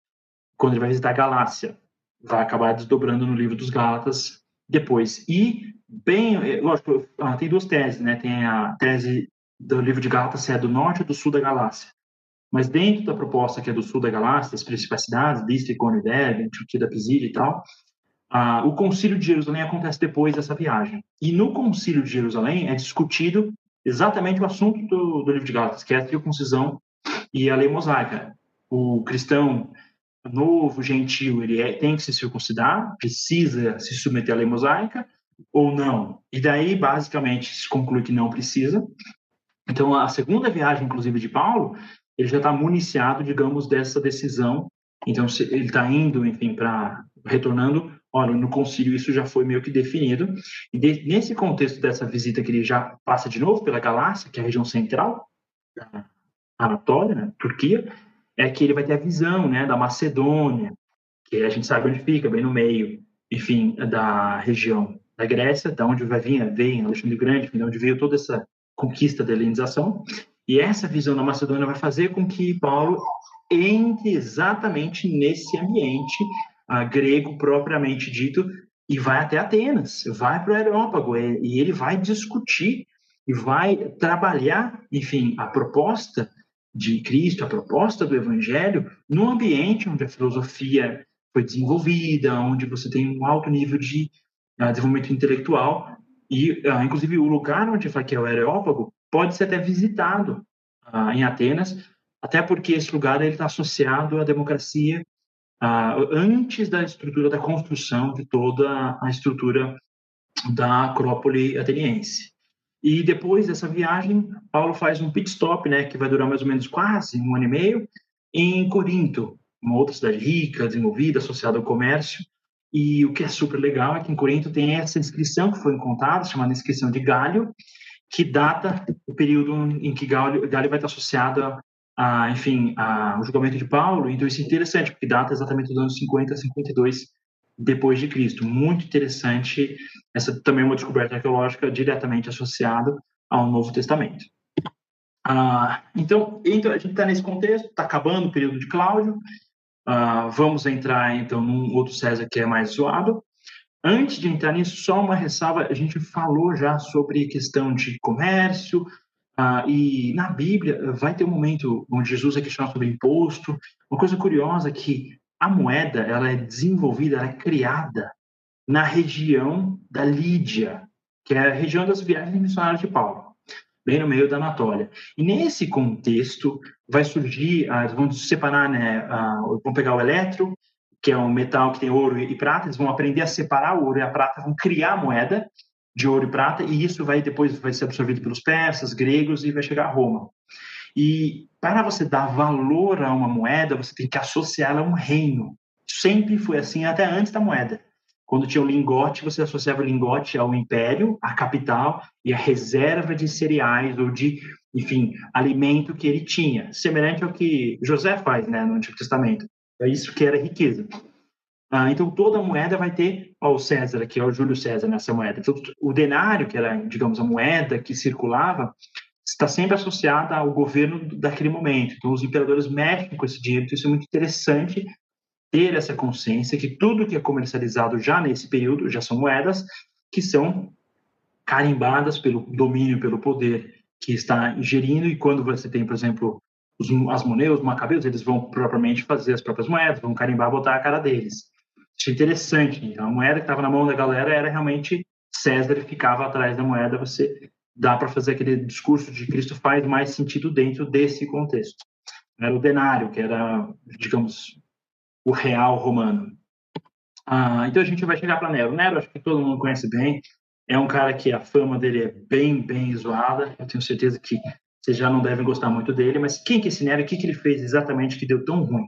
Speaker 1: quando ele vai visitar a Galácia. Vai acabar desdobrando no livro dos Gálatas depois. E bem, eh, lógico, ah, tem duas teses, né? Tem a tese do livro de Gálatas se é do norte ou do sul da Galácia. Mas dentro da proposta que é do sul da Galácia, das principais cidades, Listra, e Derbe, Antioquia da Pisídia e tal, ah, o Concílio de Jerusalém acontece depois dessa viagem. E no Concílio de Jerusalém é discutido exatamente o assunto do, do livro de Gálatas, que é a circuncisão e a lei mosaica. O cristão novo, gentil, ele é, tem que se circuncidar, precisa se submeter à lei mosaica ou não. E daí, basicamente, se conclui que não precisa. Então, a segunda viagem, inclusive, de Paulo, ele já está municiado, digamos, dessa decisão. Então, ele está indo, enfim, para retornando. Olha, no concílio isso já foi meio que definido. E de, nesse contexto dessa visita que ele já passa de novo pela Galácia, que é a região central da Anatólia, né, Turquia, é que ele vai ter a visão, né, da Macedônia, que a gente sabe onde fica, bem no meio, enfim, da região da Grécia, da onde vai vir, vem Alexandre Grande, de onde veio toda essa conquista da helenização. E essa visão da Macedônia vai fazer com que Paulo entre exatamente nesse ambiente uh, grego propriamente dito e vai até Atenas, vai para o Areópago e ele vai discutir e vai trabalhar, enfim, a proposta de Cristo, a proposta do Evangelho, no ambiente onde a filosofia foi desenvolvida, onde você tem um alto nível de uh, desenvolvimento intelectual e, uh, inclusive, o lugar onde fala que é o Areópago pode ser até visitado em Atenas, até porque esse lugar está associado à democracia antes da estrutura da construção de toda a estrutura da Acrópole ateniense. E depois dessa viagem, Paulo faz um pit stop, né, que vai durar mais ou menos quase um ano e meio, em Corinto, uma outra cidade rica, desenvolvida, associada ao comércio. E o que é super legal é que em Corinto tem essa inscrição que foi encontrada, chamada inscrição de Galho, que data o período em que Galho, Galho vai estar associado a, a, enfim, ao julgamento de Paulo. Então isso é interessante, porque data exatamente dos anos 50 a 52 depois de Cristo. Muito interessante. Essa também é uma descoberta arqueológica diretamente associada ao Novo Testamento. Ah, então, então, a gente está nesse contexto, está acabando o período de Cláudio, ah, vamos entrar então num outro César que é mais zoado. Antes de entrar nisso, só uma ressalva: a gente falou já sobre questão de comércio, uh, e na Bíblia vai ter um momento onde Jesus é questionado sobre imposto. Uma coisa curiosa é que a moeda ela é desenvolvida, ela é criada na região da Lídia, que é a região das viagens missionárias de Paulo, bem no meio da Anatólia. E nesse contexto vai surgir, uh, vamos separar, né, uh, vamos pegar o eletro, que é um metal que tem ouro e prata, eles vão aprender a separar o ouro e a prata, vão criar a moeda de ouro e prata, e isso vai depois vai ser absorvido pelos persas, gregos e vai chegar a Roma. E para você dar valor a uma moeda, você tem que associá-la a um reino. Sempre foi assim, até antes da moeda. Quando tinha o lingote, você associava o lingote ao império, à capital e à reserva de cereais ou de, enfim, alimento que ele tinha. Semelhante ao que José faz né, no Antigo Testamento. É isso que era riqueza. Ah, então, toda moeda vai ter ó, o César aqui, ó, o Júlio César nessa moeda. Então, o denário, que era, digamos, a moeda que circulava, está sempre associada ao governo daquele momento. Então, os imperadores mexem com esse dinheiro. Então, isso é muito interessante ter essa consciência que tudo que é comercializado já nesse período já são moedas que são carimbadas pelo domínio, pelo poder que está ingerindo. E quando você tem, por exemplo, os, as monedas, os macabeus, eles vão propriamente fazer as próprias moedas, vão carimbar, botar a cara deles. É interessante. A moeda que estava na mão da galera era realmente César ficava atrás da moeda. Você dá para fazer aquele discurso de Cristo faz mais sentido dentro desse contexto. Era o denário, que era, digamos, o real romano. Ah, então a gente vai chegar para Nero. Nero, acho que todo mundo conhece bem. É um cara que a fama dele é bem, bem zoada. Eu tenho certeza que vocês já não devem gostar muito dele, mas quem que é esse Nero? O que, que ele fez exatamente que deu tão ruim?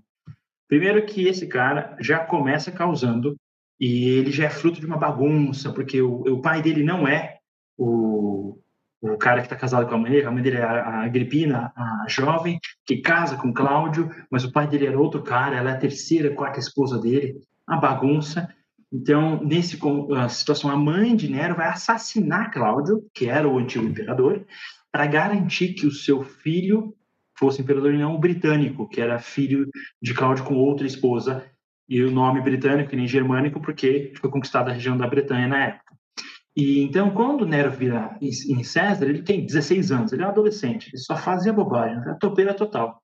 Speaker 1: Primeiro que esse cara já começa causando e ele já é fruto de uma bagunça, porque o, o pai dele não é o, o cara que está casado com a mãe, a mãe dele é a Agripina, a jovem, que casa com Cláudio, mas o pai dele era outro cara, ela é a terceira, quarta esposa dele, a bagunça. Então, nesse situação, a mãe de Nero vai assassinar Cláudio, que era o antigo imperador, para garantir que o seu filho fosse imperador não o britânico, que era filho de Cláudio com outra esposa, e o nome britânico e nem germânico, porque foi conquistada a região da Bretanha na época. E então, quando Nero vira em César, ele tem 16 anos, ele é um adolescente, ele só fazia bobagem, é topeira total.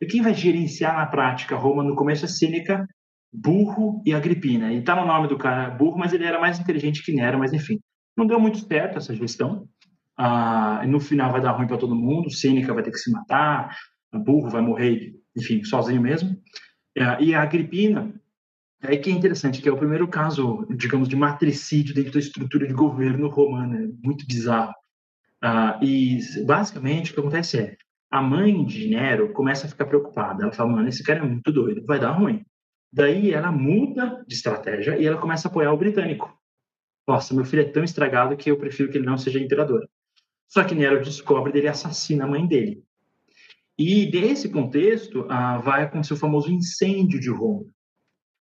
Speaker 1: E quem vai gerenciar na prática Roma no começo é Sêneca, Burro e Agripina. E tá no nome do cara Burro, mas ele era mais inteligente que Nero, mas enfim. Não deu muito certo essa gestão. Ah, no final vai dar ruim para todo mundo, Sêneca vai ter que se matar, Burro vai morrer, enfim, sozinho mesmo. Ah, e a Agripina, é que é interessante, que é o primeiro caso, digamos, de matricídio dentro da estrutura de governo romana, é muito bizarro. Ah, e, basicamente, o que acontece é, a mãe de Nero começa a ficar preocupada. Ela fala, mano, esse cara é muito doido, vai dar ruim. Daí ela muda de estratégia e ela começa a apoiar o britânico. Nossa, meu filho é tão estragado que eu prefiro que ele não seja imperador. Só que Nero descobre dele assassina a mãe dele. E desse contexto ah, vai acontecer o famoso incêndio de Roma.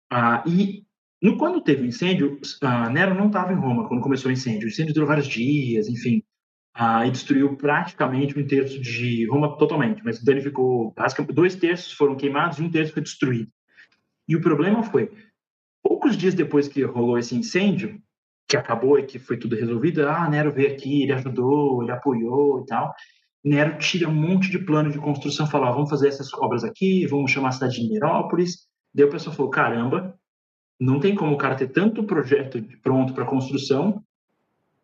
Speaker 1: Ah, e no, quando teve o incêndio, ah, Nero não estava em Roma quando começou o incêndio. O incêndio durou vários dias, enfim, ah, e destruiu praticamente um terço de Roma totalmente, mas danificou basicamente dois terços foram queimados e um terço foi destruído. E o problema foi, poucos dias depois que rolou esse incêndio, que acabou e que foi tudo resolvido, ah, Nero veio aqui, ele ajudou, ele apoiou e tal. Nero tira um monte de plano de construção, fala, ah, vamos fazer essas obras aqui, vamos chamar a cidade de Nerópolis, Daí o pessoal falou: caramba, não tem como o cara ter tanto projeto pronto para construção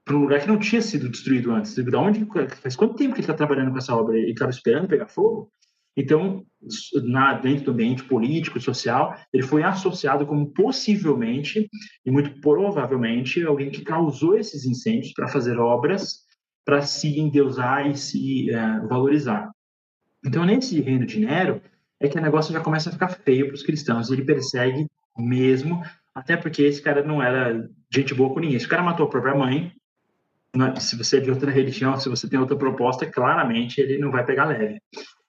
Speaker 1: para um lugar que não tinha sido destruído antes. Da onde, faz quanto tempo que ele está trabalhando com essa obra? Ele estava esperando pegar fogo? Então, na, dentro do ambiente político e social, ele foi associado como possivelmente e muito provavelmente alguém que causou esses incêndios para fazer obras para se endeusar e se uh, valorizar. Então, nesse reino de Nero, é que o negócio já começa a ficar feio para os cristãos. Ele persegue mesmo, até porque esse cara não era gente boa com ninguém. Esse cara matou a própria mãe. É, se você é de outra religião, se você tem outra proposta, claramente ele não vai pegar leve.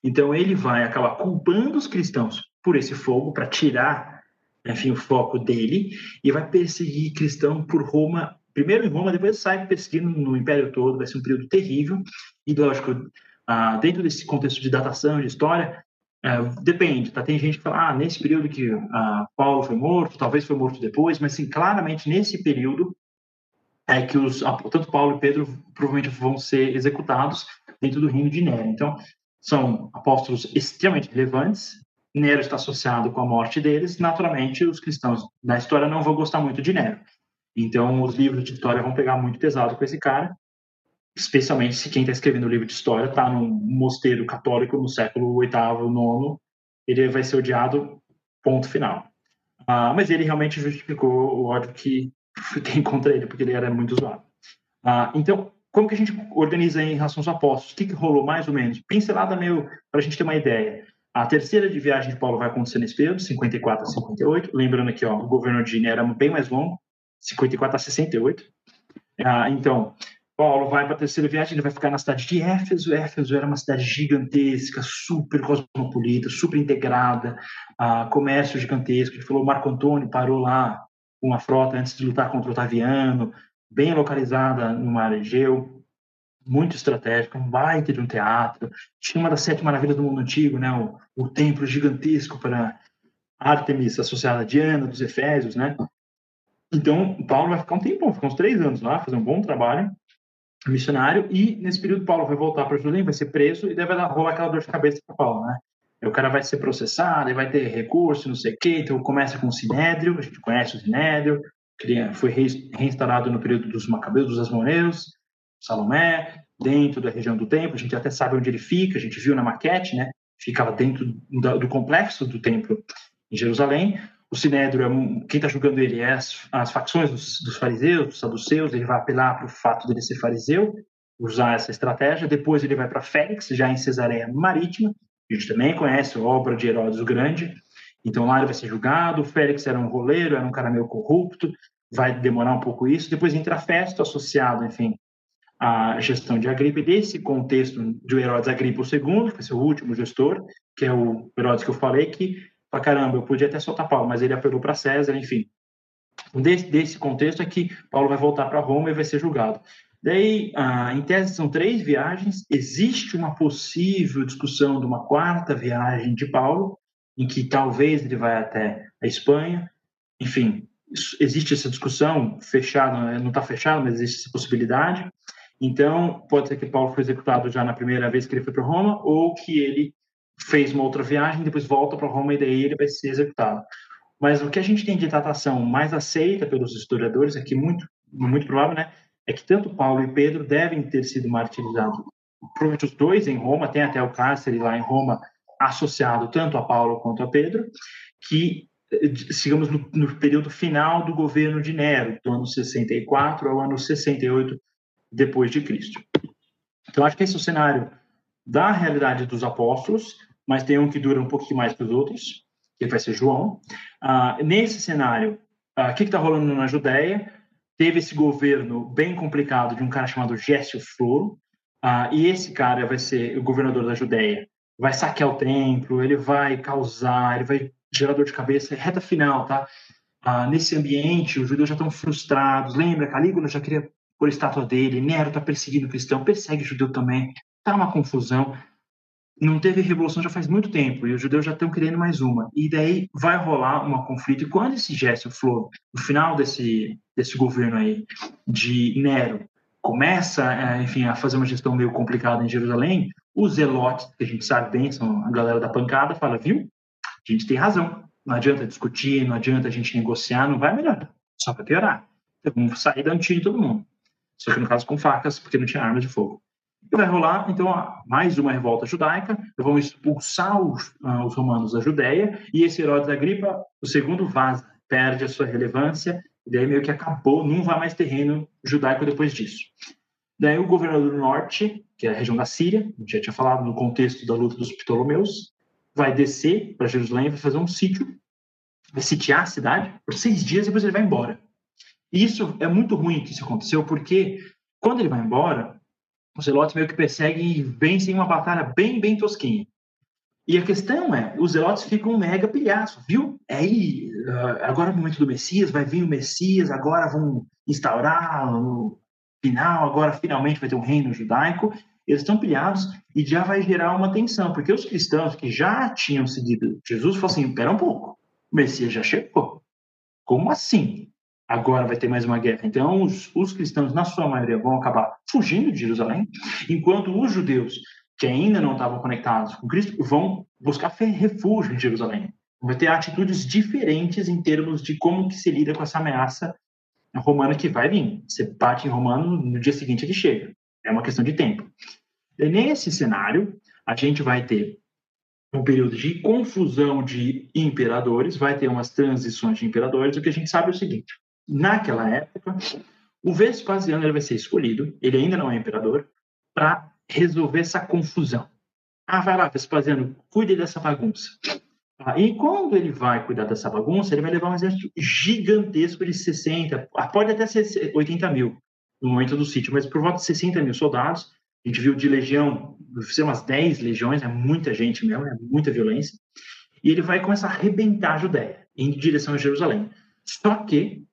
Speaker 1: Então ele vai acabar culpando os cristãos por esse fogo para tirar, enfim, o foco dele e vai perseguir cristão por Roma. Primeiro em Roma, depois sai perseguindo no Império todo. Vai ser um período terrível. E lógico, ah, dentro desse contexto de datação, de história, é, depende, tá? Tem gente que fala, ah, nesse período que ah, Paulo foi morto, talvez foi morto depois, mas sim, claramente nesse período é que os tanto Paulo e Pedro provavelmente vão ser executados dentro do reino de Nero. Então, são apóstolos extremamente relevantes. Nero está associado com a morte deles. Naturalmente, os cristãos da história não vão gostar muito de Nero. Então, os livros de história vão pegar muito pesado com esse cara especialmente se quem está escrevendo o livro de história está num mosteiro católico no século VIII, IX, ele vai ser odiado, ponto final. Uh, mas ele realmente justificou o ódio que tem contra ele, porque ele era muito zoado. Uh, então, como que a gente organiza em relação aos apóstolos? O que, que rolou mais ou menos? Pincelada meio para a gente ter uma ideia. A terceira de viagem de Paulo vai acontecer nesse período, 54 a 58. Lembrando aqui, ó, o governo de era bem mais longo, 54 a 68. Ah, então, Paulo vai para a terceira viagem, ele vai ficar na cidade de Éfeso. Éfeso era uma cidade gigantesca, super cosmopolita, super integrada, uh, comércio gigantesco. Ele falou, Marco Antônio parou lá uma frota antes de lutar contra o Otaviano, bem localizada no mar Egeu, muito estratégica, um baita de um teatro. Tinha uma das sete maravilhas do mundo antigo, né? o, o templo gigantesco para Artemis, associada a Diana dos Efésios, né? Então, Paulo vai ficar um tempão, ficar uns três anos lá, fazer um bom trabalho missionário, e nesse período Paulo vai voltar para Jerusalém, vai ser preso, e deve rolar aquela dor de cabeça para Paulo, né? o cara vai ser processado, e vai ter recurso, não sei o quê, então começa com o Sinédrio, a gente conhece o Sinédrio, foi reinstalado no período dos Macabeus, dos Asmoneus, Salomé, dentro da região do templo, a gente até sabe onde ele fica, a gente viu na maquete, né? Ficava dentro do complexo do templo em Jerusalém, o Sinédrio, é quem está julgando ele é as, as facções dos, dos, fariseus, dos saduceus, ele vai apelar para o fato dele ser fariseu, usar essa estratégia, depois ele vai para Félix, já em Cesareia Marítima, a gente também conhece a obra de Herodes o Grande, então ele vai ser julgado, o Félix era um roleiro, era um cara meio corrupto, vai demorar um pouco isso, depois entra Festo, associado, enfim, a gestão de Agripa, e desse contexto de Herodes Agripa II, que vai ser o último gestor, que é o Herodes que eu falei, que, pra caramba, eu podia até soltar Paulo, mas ele apelou para César, enfim. Desse, desse contexto é que Paulo vai voltar para Roma e vai ser julgado. Daí, ah, em tese, são três viagens. Existe uma possível discussão de uma quarta viagem de Paulo, em que talvez ele vai até a Espanha. Enfim, existe essa discussão, fechado, né, não está fechado, mas existe essa possibilidade. Então, pode ser que Paulo foi executado já na primeira vez que ele foi para Roma, ou que ele fez uma outra viagem, depois volta para Roma e daí ele vai ser executado. Mas o que a gente tem de datação mais aceita pelos historiadores, é que muito, muito provável, né, é que tanto Paulo e Pedro devem ter sido martirizados. Provavelmente os dois em Roma, tem até o cárcere lá em Roma associado tanto a Paulo quanto a Pedro, que digamos, no, no, período final do governo de Nero, do ano 64 ao ano 68 depois de Cristo. Então, acho que esse é o cenário da realidade dos apóstolos, mas tem um que dura um pouquinho mais que os outros, que vai ser João. Ah, nesse cenário, ah, o que está rolando na Judéia? Teve esse governo bem complicado de um cara chamado Gésio Floro, ah, e esse cara vai ser o governador da Judéia. Vai saquear o templo, ele vai causar, ele vai gerador de cabeça, é reta final, tá? Ah, nesse ambiente, os judeus já estão frustrados. Lembra, Calígula já queria pôr estátua dele, Nero está perseguindo o cristão, persegue judeu também. Tá uma confusão. Não teve revolução já faz muito tempo e os judeus já estão querendo mais uma. E daí vai rolar um conflito. E quando esse gesto flor, no final desse, desse governo aí de Nero, começa, é, enfim, a fazer uma gestão meio complicada em Jerusalém, os zelotes, que a gente sabe bem, são a galera da pancada, fala, viu? A gente tem razão. Não adianta discutir, não adianta a gente negociar, não vai melhorar. Só para piorar. Então, vamos sair dando tiro em todo mundo. Só que no caso com facas, porque não tinha armas de fogo. E vai rolar, então, mais uma revolta judaica. Vão expulsar os, uh, os romanos da Judéia. E esse Herodes Agripa, o segundo vaza, perde a sua relevância. E daí meio que acabou, não vai mais terreno judaico depois disso. Daí o governador do norte, que é a região da Síria, a gente já tinha falado no contexto da luta dos Ptolomeus, vai descer para Jerusalém, vai fazer um sítio, vai sitiar a cidade por seis dias e depois ele vai embora. E isso é muito ruim que isso aconteceu, porque quando ele vai embora, os Zelotes meio que perseguem e vencem uma batalha bem, bem tosquinha. E a questão é, os Zelotes ficam mega pilhaços, viu? É aí, ah, agora é o momento do Messias, vai vir o Messias, agora vão instaurar no final, agora finalmente vai ter um reino judaico eles estão pilhados e já vai gerar uma tensão, porque os cristãos que já tinham seguido Jesus falam assim: espera um pouco, o Messias já chegou. Como assim? Agora vai ter mais uma guerra. Então, os, os cristãos, na sua maioria, vão acabar fugindo de Jerusalém, enquanto os judeus, que ainda não estavam conectados com Cristo, vão buscar refúgio em Jerusalém. Vai ter atitudes diferentes em termos de como que se lida com essa ameaça romana que vai vir. Você bate em romano, no dia seguinte ele chega. É uma questão de tempo. E nesse cenário, a gente vai ter um período de confusão de imperadores, vai ter umas transições de imperadores. O que a gente sabe é o seguinte: naquela época, o Vespasiano ele vai ser escolhido, ele ainda não é imperador, para resolver essa confusão. Ah, vai lá, Vespasiano, cuide dessa bagunça. Ah, e quando ele vai cuidar dessa bagunça, ele vai levar um exército gigantesco de 60, pode até ser 80 mil no momento do sítio, mas por volta de 60 mil soldados. A gente viu de legião, fizeram umas 10 legiões, é muita gente mesmo, é muita violência. E ele vai começar a arrebentar a Judéia, em direção a Jerusalém. Só que,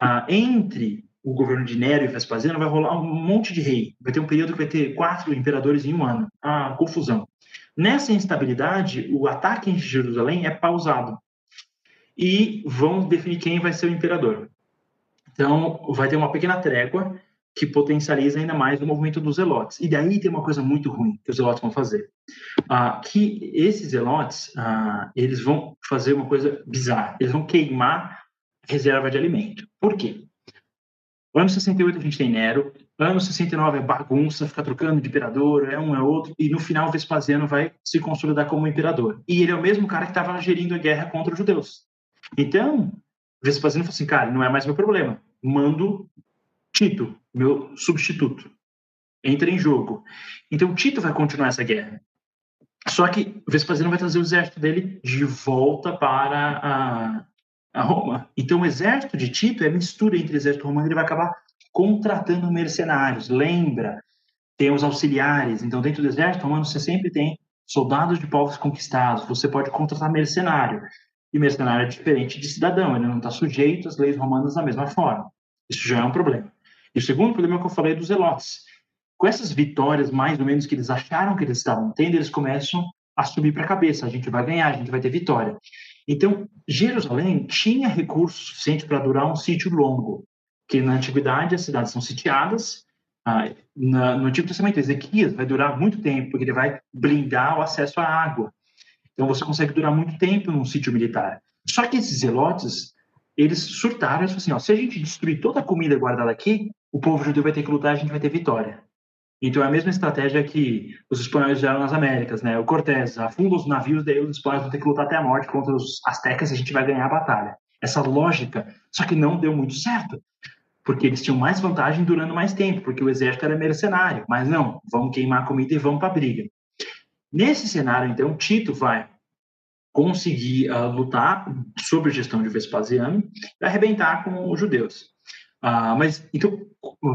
Speaker 1: ah, entre o governo de Nero e Vespasiano, vai rolar um monte de rei. Vai ter um período que vai ter quatro imperadores em um ano. A confusão. Nessa instabilidade, o ataque em Jerusalém é pausado. E vão definir quem vai ser o imperador. Então, vai ter uma pequena trégua que potencializa ainda mais o movimento dos zelotes. E daí tem uma coisa muito ruim que os zelotes vão fazer. Ah, que esses zelotes, ah, eles vão fazer uma coisa bizarra. Eles vão queimar reserva de alimento. Por quê? Ano 68 a gente tem Nero, ano 69 é bagunça, fica trocando de imperador, é um é outro, e no final Vespasiano vai se consolidar como imperador. E ele é o mesmo cara que estava gerindo a guerra contra os judeus. Então, Vespasiano falou assim, cara, não é mais meu problema mando Tito, meu substituto. Entra em jogo. Então Tito vai continuar essa guerra. Só que Vespasiano vai trazer o exército dele de volta para a, a Roma. Então o exército de Tito é mistura entre o exército romano e ele vai acabar contratando mercenários. Lembra, tem os auxiliares. Então, dentro do exército romano, você sempre tem soldados de povos conquistados. Você pode contratar mercenário. E mercenário é diferente de cidadão, ele não está sujeito às leis romanas da mesma forma. Isso já é um problema. E o segundo problema é que eu falei dos zelotes. Com essas vitórias, mais ou menos, que eles acharam que eles estavam tendo, eles começam a subir para a cabeça. A gente vai ganhar, a gente vai ter vitória. Então, Jerusalém tinha recursos suficientes para durar um sítio longo, que na antiguidade as cidades são sitiadas. Ah, na, no Antigo Testamento, Ezequias vai durar muito tempo, porque ele vai blindar o acesso à água. Então, você consegue durar muito tempo num sítio militar. Só que esses zelotes, eles surtaram e falaram assim: ó, se a gente destruir toda a comida guardada aqui, o povo judeu vai ter que lutar, a gente vai ter vitória. Então é a mesma estratégia que os espanhóis fizeram nas Américas, né? O Cortés afunda os navios, daí os espanhóis vão ter que lutar até a morte contra os astecas e a gente vai ganhar a batalha. Essa lógica, só que não deu muito certo, porque eles tinham mais vantagem durando mais tempo, porque o exército era mercenário. Mas não, vamos queimar a comida e vamos para a briga. Nesse cenário, então, Tito vai conseguir uh, lutar sob a gestão de Vespasiano e arrebentar com os judeus. Uh, mas, então,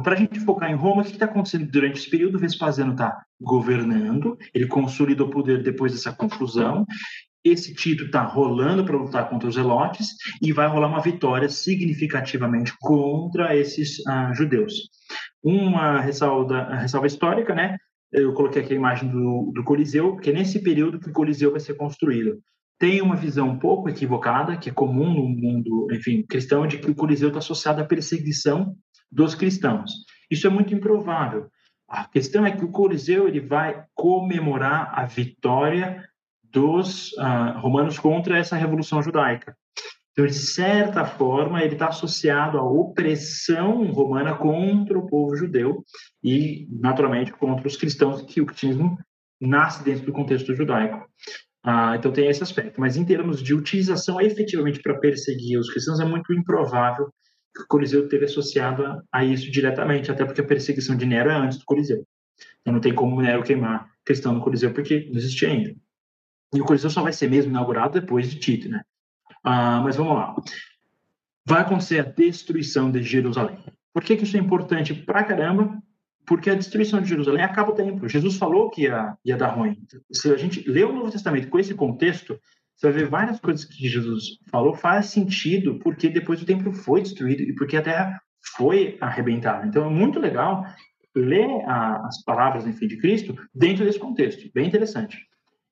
Speaker 1: para a gente focar em Roma, o que está acontecendo durante esse período? Vespasiano está governando, ele consolida o poder depois dessa confusão. Esse Tito está rolando para lutar contra os Zelotes e vai rolar uma vitória significativamente contra esses uh, judeus. Uma ressalva, ressalva histórica, né? Eu coloquei aqui a imagem do, do Coliseu, porque é nesse período que o Coliseu vai ser construído tem uma visão um pouco equivocada, que é comum no mundo, enfim, cristão, de que o Coliseu está associado à perseguição dos cristãos. Isso é muito improvável. A questão é que o Coliseu ele vai comemorar a vitória dos uh, romanos contra essa revolução judaica. Então, de certa forma, ele está associado à opressão romana contra o povo judeu e, naturalmente, contra os cristãos, que o cristianismo nasce dentro do contexto judaico. Ah, então tem esse aspecto. Mas em termos de utilização efetivamente para perseguir os cristãos, é muito improvável que o Coliseu esteja associado a, a, isso diretamente, até porque a perseguição de Nero é antes do Coliseu. Então não tem como Nero queimar cristão no Coliseu, porque não existia ainda. E o Coliseu só vai ser mesmo inaugurado depois de Tito, né? Ah, mas vamos lá. Vai acontecer a destruição de Jerusalém. Por que, que isso é importante pra caramba? Porque a destruição de Jerusalém acaba o tempo. Jesus falou que ia, ia dar ruim. Se a gente lê o Novo Testamento com esse contexto, você vai ver várias coisas que Jesus falou faz sentido porque depois o templo foi destruído e porque a terra foi arrebentada. Então é muito legal ler a, as palavras enfim, de Cristo dentro desse contexto. Bem interessante.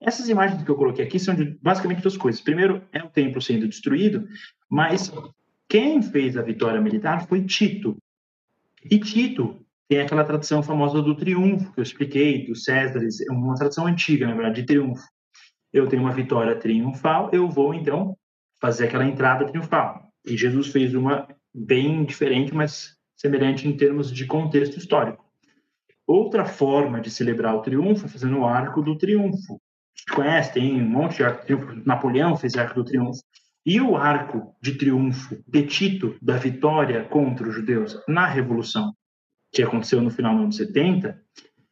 Speaker 1: Essas imagens que eu coloquei aqui são de basicamente duas coisas. Primeiro, é o templo sendo destruído, mas quem fez a vitória militar foi Tito. E Tito tem aquela tradição famosa do triunfo, que eu expliquei, dos Césares, é uma tradição antiga, na verdade, de triunfo. Eu tenho uma vitória triunfal, eu vou, então, fazer aquela entrada triunfal. E Jesus fez uma bem diferente, mas semelhante em termos de contexto histórico. Outra forma de celebrar o triunfo é fazendo o Arco do Triunfo. Você conhece, tem um monte de arco do triunfo. Napoleão fez Arco do Triunfo. E o arco de triunfo de Tito, da vitória contra os judeus na Revolução, que aconteceu no final dos anos 70,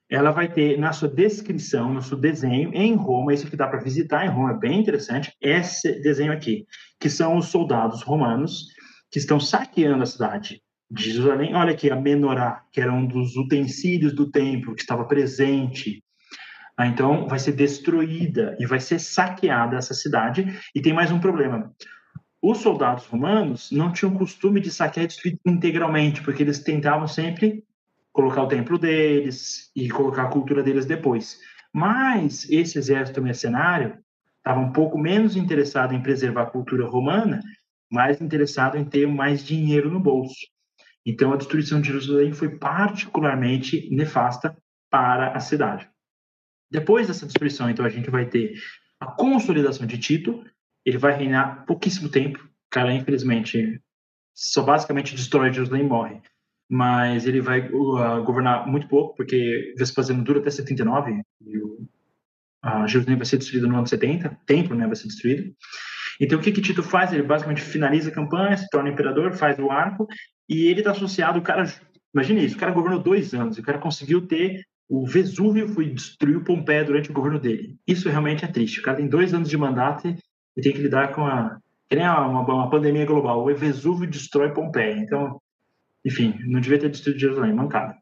Speaker 1: ela vai ter na sua descrição, no seu desenho em Roma, isso que dá para visitar em Roma, é bem interessante, esse desenho aqui, que são os soldados romanos que estão saqueando a cidade de Jerusalém. Olha aqui a menorá, que era um dos utensílios do templo que estava presente. Ah, então, vai ser destruída e vai ser saqueada essa cidade. E tem mais um problema. Os soldados romanos não tinham costume de saquear e destruir integralmente, porque eles tentavam sempre colocar o templo deles e colocar a cultura deles depois. Mas esse exército mercenário estava um pouco menos interessado em preservar a cultura romana, mais interessado em ter mais dinheiro no bolso. Então a destruição de Jerusalém foi particularmente nefasta para a cidade. Depois dessa destruição, então a gente vai ter a consolidação de Tito. Ele vai reinar pouquíssimo tempo. O cara, infelizmente, só basicamente destrói Jerusalém e morre mas ele vai uh, governar muito pouco, porque Vespasiano dura até 79, e o, uh, Jerusalém vai ser destruído no ano 70, o templo né, vai ser destruído. Então, o que, que Tito faz? Ele basicamente finaliza a campanha, se torna imperador, faz o arco, e ele está associado, o cara, imagine isso, o cara governou dois anos, o cara conseguiu ter, o Vesúvio foi destruiu Pompeia durante o governo dele. Isso realmente é triste, o cara tem dois anos de mandato e tem que lidar com a, que nem uma, uma pandemia global, o Vesúvio destrói Pompeia, então enfim, não devia ter destruído Jerusalém, mancada.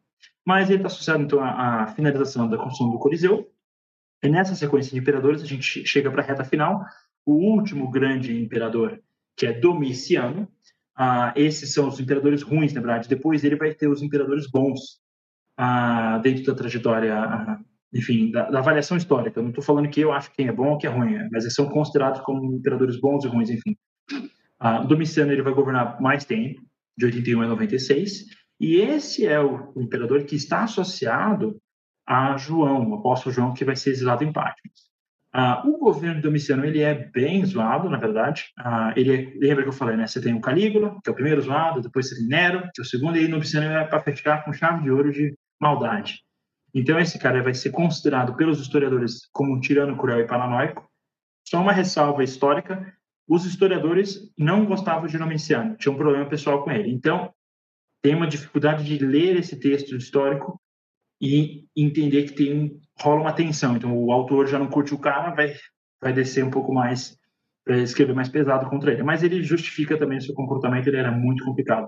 Speaker 1: Mas ele está associado, então, à, finalização da construção do Coliseu. E nessa sequência de imperadores, a gente chega para a reta final. O último grande imperador, que é Domiciano. Ah, esses são os imperadores ruins, na verdade. Depois ele vai ter os imperadores bons ah, dentro da trajetória, ah, enfim, da, da, avaliação histórica. Eu não estou falando que eu acho quem é bom ou quem é ruim, mas eles são considerados como imperadores bons e ruins, enfim. Ah, Domiciano ele vai governar mais tempo, de 81 a 96, e esse é o, imperador que está associado a João, o apóstolo João, que vai ser exilado em Patmos. Ah, o governo Domiciano ele é bem zoado, na verdade. Ah, ele é, lembra que eu falei, né? Você tem o Calígula, que é o primeiro zoado, depois você tem Nero, que é o segundo, e Domiciano é para fechar com chave de ouro de maldade. Então esse cara vai ser considerado pelos historiadores como um tirano cruel e paranoico. Só uma ressalva histórica: os historiadores não gostavam de Domiciano, tinha um problema pessoal com ele. Então tem uma dificuldade de ler esse texto histórico e entender que tem rola uma tensão. Então o autor já não curte o cara, vai vai descer um pouco mais para escrever mais pesado contra ele. Mas ele justifica também o seu comportamento, ele era muito complicado.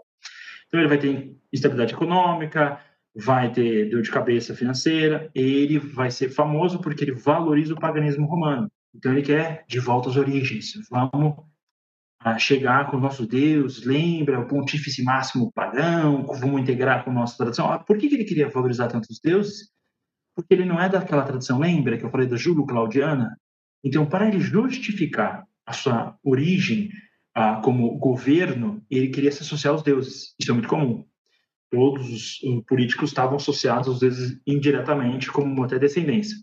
Speaker 1: Então ele vai ter instabilidade econômica, vai ter dor de cabeça financeira, ele vai ser famoso porque ele valoriza o paganismo romano. Então ele quer de volta às origens. Vamos a chegar com o nosso Deus, lembra o pontífice máximo pagão, vamos integrar com a nossa tradição. Ah, por que, ele queria valorizar tantos deuses? Porque ele não é daquela tradição, lembra que eu falei da Júlio Claudiana? Então, para ele justificar a sua origem ah, como governo, ele queria se associar aos deuses. Isso é muito comum. Todos os políticos estavam associados aos deuses indiretamente, como até descendência.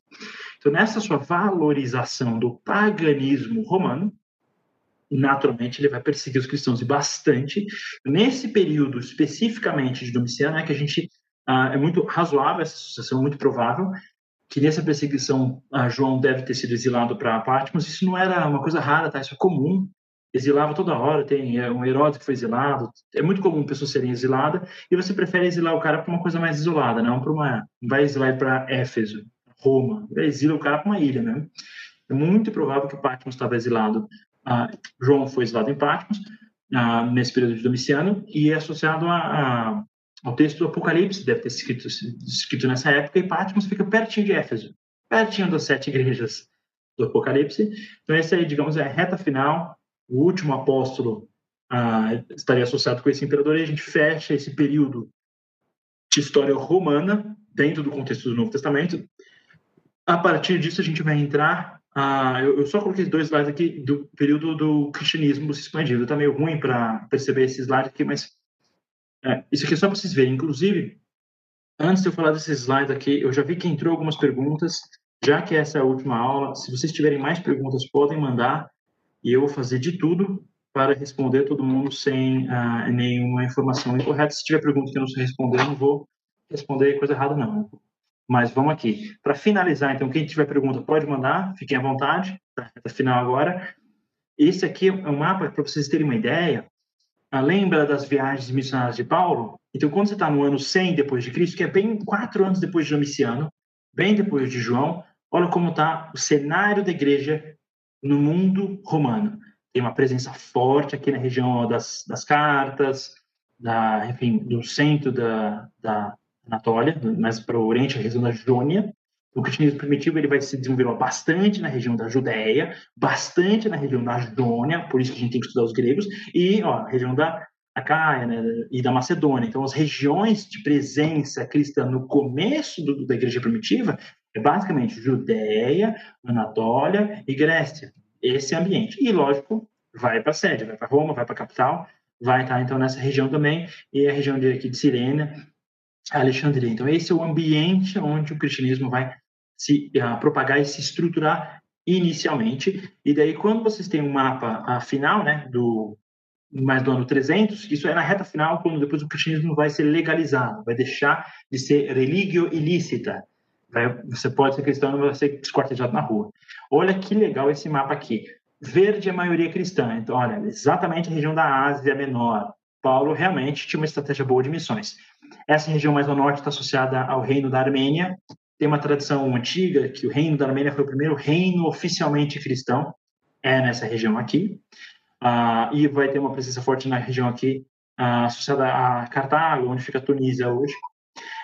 Speaker 1: Então, nessa sua valorização do paganismo romano, naturalmente ele vai perseguir os cristãos e bastante. Nesse período especificamente de Domiciano é que a gente ah, é muito razoável essa associação, muito provável que nessa perseguição ah, João deve ter sido exilado para Patmos. Isso não era uma coisa rara, tá? Isso é comum. Exilava toda hora, tem é, um Herodes que foi exilado. É muito comum pessoas serem exiladas e você prefere exilar o cara para uma coisa mais isolada, não para uma. Vai exilar para Éfeso, Roma. Exila o cara para uma ilha mesmo. É muito provável que Patmos estava exilado ah, João foi exilado em Patmos, ah, nesse período de Domiciano, e é associado a, a, ao texto do Apocalipse, deve ter escrito, escrito nessa época, e Patmos fica pertinho de Éfeso, pertinho das sete igrejas do Apocalipse. Então, essa aí, digamos, é a reta final, o último apóstolo ah, estaria associado com esse imperador, e a gente fecha esse período de história romana, dentro do contexto do Novo Testamento. A partir disso, a gente vai entrar eu, eu, só coloquei dois slides aqui do período do cristianismo se expandindo. Está meio ruim para perceber esse slide aqui, mas é, isso aqui é só para vocês verem. Inclusive, antes de eu falar desses slides aqui, eu já vi que entrou algumas perguntas. Já que essa é a última aula, se vocês tiverem mais perguntas, podem mandar e eu vou fazer de tudo para responder todo mundo sem ah, nenhuma informação incorreta. Se tiver pergunta que eu não sei responder, eu não vou responder coisa errada, não. Mas vamos aqui. Para finalizar, então, quem tiver pergunta pode mandar, fiquem à vontade, tá? final agora. Esse aqui é um mapa para vocês terem uma ideia. Ah, lembra das viagens missionárias de Paulo? Então, quando você está no ano 100 depois de Cristo, que é bem quatro anos depois de Domiciano, bem depois de João, olha como está o cenário da igreja no mundo romano. Tem uma presença forte aqui na região das, das cartas, da, enfim, do centro da, da, Anatólia, mais para o Oriente, a região da Jônia. O cristianismo primitivo ele vai se desenvolver bastante na região da Judéia, bastante na região da Jônia, por isso que a gente tem que estudar os gregos, e ó, a região da Acaia né, e da Macedônia. Então, as regiões de presença cristã no começo do, da igreja primitiva é basicamente Judéia, Anatólia e Grécia. Esse ambiente. E, lógico, vai para a sede, vai para Roma, vai para a capital, vai estar, então, nessa região também, e a região de, aqui de Sirene, Alexandria. Então, esse é o ambiente onde o cristianismo vai se uh, propagar e se estruturar inicialmente. E daí, quando vocês têm um mapa uh, final, né, do mais do ano 300, isso é na reta final, quando depois o cristianismo vai ser legalizado, vai deixar de ser religio ilícita. Vai, você pode ser cristão, não vai ser esquartejado na rua. Olha que legal esse mapa aqui. Verde é maioria cristã. Então, olha, exatamente a região da Ásia Menor. Paulo realmente tinha uma estratégia boa de missões. Essa região mais ao norte está associada ao reino da Armênia. Tem uma tradição antiga que o reino da Armênia foi o primeiro reino oficialmente cristão, é nessa região aqui. Ah, e vai ter uma presença forte na região aqui associada a Cartago, onde fica a Tunísia hoje.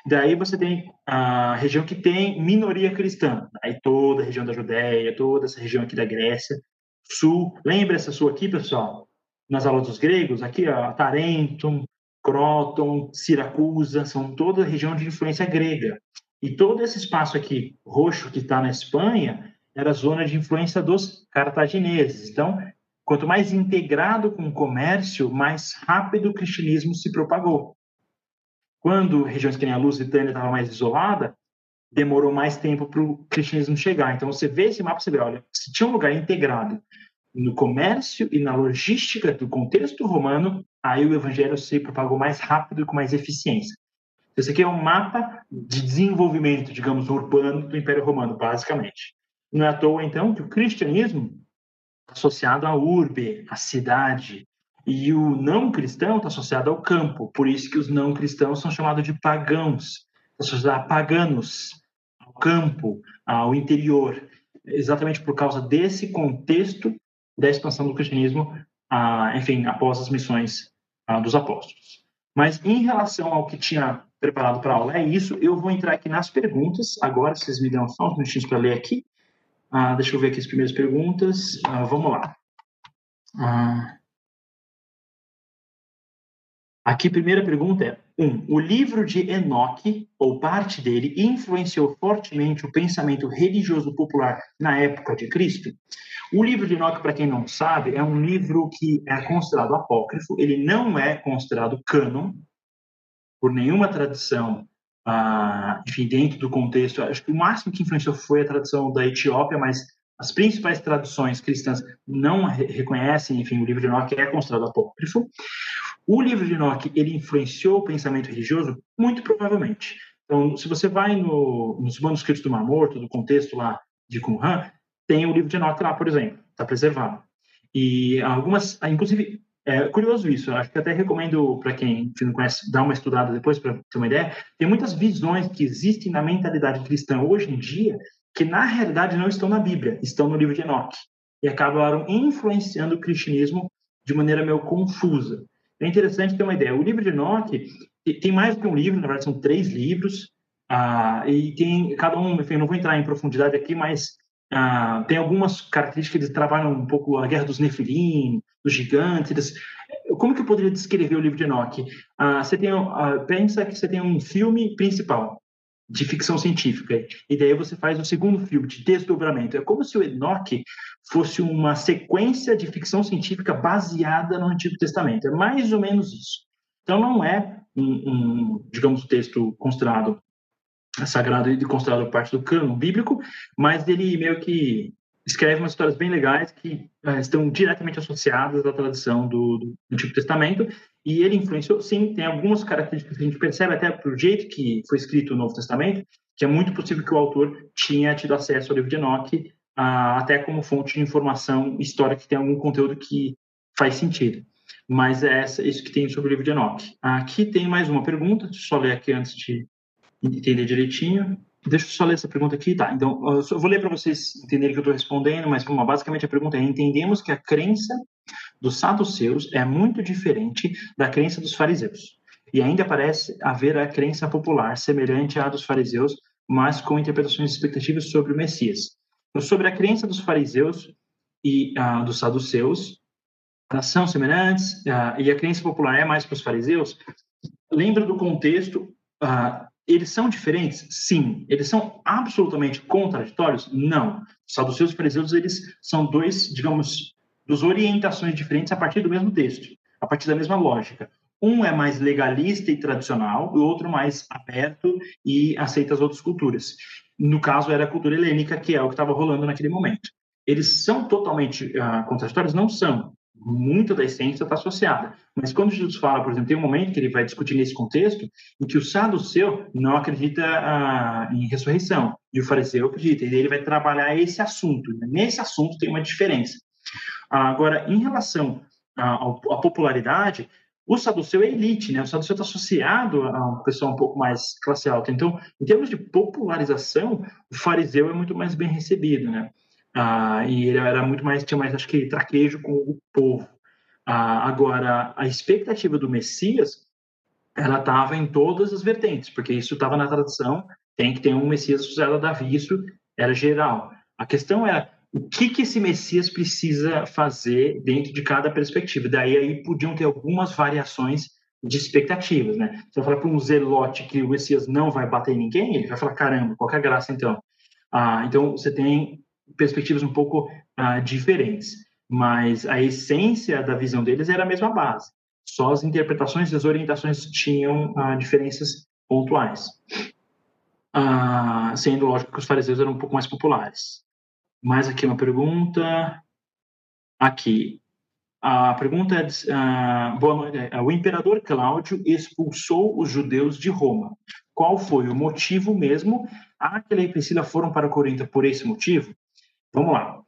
Speaker 1: Daí você tem a região que tem minoria cristã, aí toda a região da Judéia, toda essa região aqui da Grécia, sul. Lembra essa sua aqui, pessoal? Nas aulas dos gregos, aqui, ó, Tarentum, Croton, Siracusa, são toda região de influência grega. E todo esse espaço aqui, roxo, que está na Espanha, era zona de influência dos cartagineses. Então, quanto mais integrado com o comércio, mais rápido o cristianismo se propagou. Quando regiões que nem a Lusitânia estava mais isolada, demorou mais tempo para o cristianismo chegar. Então, você vê esse mapa, você vê, olha, se tinha um lugar integrado no comércio e na logística do contexto romano, aí o evangelho se propagou mais rápido e com mais eficiência. Esse aqui é um mapa de desenvolvimento, digamos, urbano do Império Romano, basicamente. Não é à toa, então, que o cristianismo está associado à urbe, à cidade, e o não cristão está associado ao campo. Por isso que os não cristãos são chamados de pagãos, associados a paganos, ao campo, ao interior. Exatamente por causa desse contexto da expansão do cristianismo, ah, enfim, após as missões ah, dos apóstolos. Mas em relação ao que tinha preparado para a aula é isso. Eu vou entrar aqui nas perguntas. Agora, vocês me dão só uns minutinhos para ler aqui. Ah, deixa eu ver aqui as primeiras perguntas. Ah, vamos lá. Ah, aqui, primeira pergunta é: um, o livro de Enoque, ou parte dele, influenciou fortemente o pensamento religioso popular na época de Cristo? O livro de Enoque, para quem não sabe, é um livro que é considerado apócrifo, ele não é considerado cânon, por nenhuma tradição, ah, enfim, dentro do contexto. Acho que o máximo que influenciou foi a tradição da Etiópia, mas as principais traduções cristãs não re reconhecem, enfim, o livro de Enoque é considerado apócrifo. O livro de Enoque, ele influenciou o pensamento religioso? Muito provavelmente. Então, se você vai no, nos manuscritos do Mar Morto, do contexto lá de Qumran, tem o livro de Enoque lá, por exemplo, está preservado. E algumas, inclusive, é curioso isso, acho que até recomendo para quem não conhece dar uma estudada depois para ter uma ideia. Tem muitas visões que existem na mentalidade cristã hoje em dia que na realidade não estão na Bíblia, estão no livro de Enoque e acabaram influenciando o cristianismo de maneira meio confusa. É interessante ter uma ideia. O livro de Enoque tem mais do que um livro, na verdade são três livros, ah, e tem cada um, enfim, não vou entrar em profundidade aqui, mas ah, tem algumas características que eles trabalham um pouco a guerra dos Nefilim, dos gigantes. Como que eu poderia descrever o livro de Enoch? Ah, você tem, ah, pensa que você tem um filme principal de ficção científica e daí você faz o segundo filme de desdobramento. É como se o Enoch fosse uma sequência de ficção científica baseada no Antigo Testamento. É mais ou menos isso. Então não é um, um digamos, texto considerado sagrado e considerado parte do cano bíblico, mas ele meio que escreve umas histórias bem legais que uh, estão diretamente associadas à tradição do, do, Antigo Testamento, e ele influenciou, sim, tem algumas características que a gente percebe até pelo jeito que foi escrito o Novo Testamento, que é muito possível que o autor tinha tido acesso ao livro de Enoch, até como fonte de informação histórica que tem algum conteúdo que faz sentido. Mas é essa, isso que tem sobre o livro de Enoch. Aqui tem mais uma pergunta, deixa eu só ler aqui antes de entender direitinho. Deixa eu só ler essa pergunta aqui, tá? Então, eu vou ler para vocês entenderem que eu estou respondendo, mas basicamente a pergunta é: entendemos que a crença dos saduceus é muito diferente da crença dos fariseus. E ainda parece haver a crença popular semelhante à dos fariseus, mas com interpretações expectativas sobre o Messias. Então, sobre a crença dos fariseus e uh, dos saduceus, são semelhantes, uh, e a crença popular é mais para os fariseus. Lembra do contexto uh, eles são diferentes? Sim. Eles são absolutamente contraditórios? Não. Os saduceus e fariseus, eles são dois, digamos, duas orientações diferentes a partir do mesmo texto, a partir da mesma lógica. Um é mais legalista e tradicional, o outro mais aberto e aceita as outras culturas. No caso, era a cultura helênica, que é o que estava rolando naquele momento. Eles são totalmente uh, contraditórios? Não são muita da essência está associada. Mas quando Jesus fala, por exemplo, tem um momento que ele vai discutir nesse contexto em que o saduceu não acredita ah, em ressurreição e o fariseu acredita. E ele vai trabalhar esse assunto. Nesse assunto tem uma diferença. Ah, agora, em relação à, à popularidade, o saduceu é elite, né? O saduceu está associado a um pessoal um pouco mais classe alta. Então, em termos de popularização, o fariseu é muito mais bem recebido, né? Ah, e ele era muito mais, tinha mais, acho que, traquejo com o povo. Ah, agora, a expectativa do Messias, ela estava em todas as vertentes, porque isso estava na tradição, tem que ter um Messias associado a Davi, isso era geral. A questão é o que, que esse Messias precisa fazer dentro de cada perspectiva. Daí aí podiam ter algumas variações de expectativas, né? Se eu falar para um zelote que o Messias não vai bater em ninguém, ele vai falar, caramba, qual é a graça então? Ah, então você tem perspectivas um pouco ah, diferentes, mas a essência da visão deles era a mesma base. Só as interpretações e as orientações tinham ah, diferenças pontuais. Ah, sendo lógico que os fariseus eram um pouco mais populares. Mais aqui uma pergunta. Aqui. A pergunta é: uh, boa, uh, o imperador Cláudio expulsou os judeus de Roma. Qual foi o motivo mesmo? Aquila e Priscila foram para Corinto por esse motivo? Vamos lá.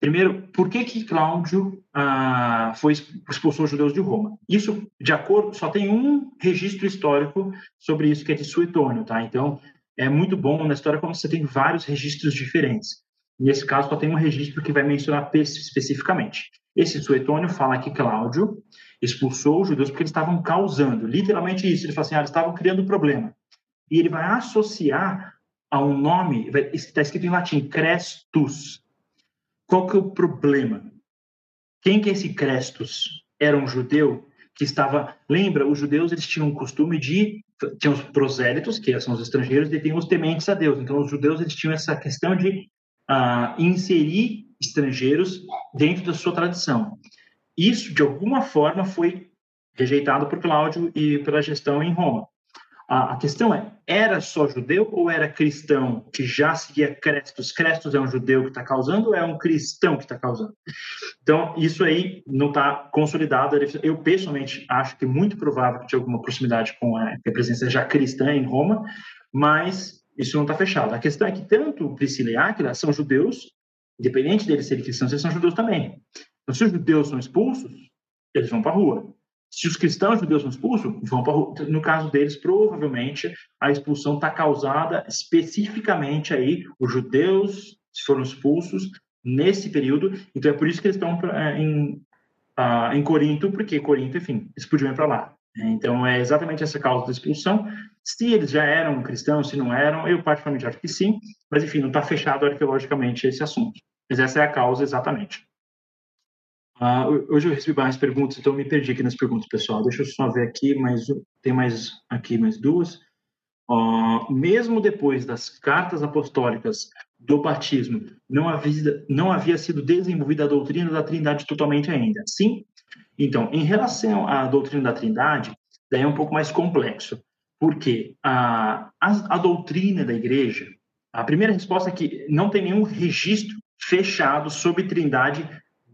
Speaker 1: Primeiro, por que que Cláudio uh, foi expulsou os judeus de Roma? Isso, de acordo, só tem um registro histórico sobre isso que é de Suetônio, tá? Então, é muito bom na história quando você tem vários registros diferentes. Nesse caso, só tem um registro que vai mencionar especificamente. Esse Suetônio fala que Cláudio expulsou os judeus porque eles estavam causando, literalmente isso. Ele fala assim, ah, eles estavam criando problema. E ele vai associar a um nome, está escrito em latim, Crestus. Qual que é o problema? Quem que é esse Crestus? Era um judeu que estava... Lembra, os judeus eles tinham o costume de... Tinham os prosélitos, que são os estrangeiros, e tem os tementes a Deus. Então, os judeus eles tinham essa questão de uh, inserir estrangeiros dentro da sua tradição. Isso, de alguma forma, foi rejeitado por Cláudio e pela gestão em Roma. A, a questão é, era só judeu ou era cristão que já seguia Crestos? Crestos é um judeu que está causando ou é um cristão que está causando? Então, isso aí não está consolidado. Eu, pessoalmente, acho que é muito provável que tinha alguma proximidade com a, presença já cristã em Roma, mas isso não está fechado. A questão é que tanto Priscila e Áquila são judeus, independente deles serem cristãos, eles são judeus também. Então, se os judeus são expulsos, eles vão para a rua. Se os cristãos judeus são expulsos. No caso deles, provavelmente, a expulsão está causada especificamente aí, os judeus foram expulsos nesse período, então é por isso que eles estão é, em, uh, em Corinto, porque Corinto, enfim, ir para lá. Então, é exatamente essa causa da expulsão. Se eles já eram cristãos, se não eram, eu particularmente acho que sim, mas enfim, não está fechado arqueologicamente esse assunto. Mas essa é a causa exatamente. Uh, hoje eu recebi mais perguntas, então me perdi aqui nas perguntas, pessoal. Deixa eu só ver aqui, mas tem mais aqui mais duas. Mesmo depois das cartas apostólicas do batismo, não havia, não havia sido desenvolvida a doutrina da Trindade totalmente ainda. Sim, então, em relação à doutrina da Trindade, daí é um pouco mais complexo, porque a, a, a doutrina da igreja, a primeira resposta é que não tem nenhum registro fechado sobre Trindade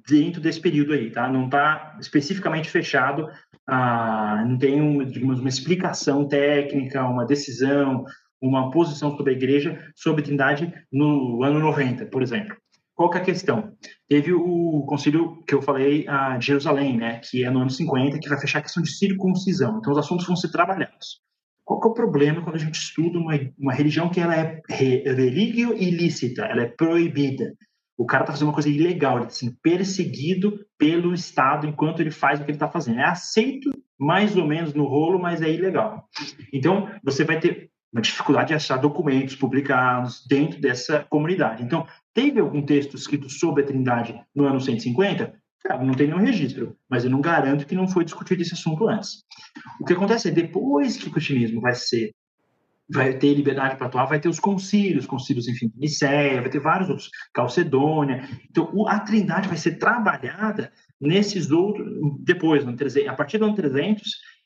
Speaker 1: dentro desse período aí, tá? Não está especificamente fechado, ah, não tem, digamos, uma explicação técnica, uma decisão, uma posição sobre a igreja sobre Trindade no ano 90, por exemplo. Qual que é a questão? Teve o concílio que eu falei a Jerusalém, né, que é no ano 50, que vai fechar a questão de circuncisão. Então, os assuntos vão ser trabalhados. Qual que é o problema quando a gente estuda uma, uma religião que ela é religio ilícita, ela é proibida? O cara está fazendo uma coisa ilegal, ele está sendo perseguido pelo Estado enquanto ele faz o que ele está fazendo. É aceito mais ou menos no rolo, mas é ilegal. Então, você vai ter uma dificuldade de achar documentos publicados dentro dessa comunidade. Então, Teve algum texto escrito sobre a Trindade no ano 150? Cara, não tem nenhum registro, mas eu não garanto que não foi discutido esse assunto antes. O que acontece é depois que o cristianismo vai ser vai ter liberdade para atuar, vai ter os concílios, concílios, enfim, Nicéia, vai ter vários outros, Calcedônia. Então, a Trindade vai ser trabalhada nesses outros, depois, no 300, a partir do ano 300,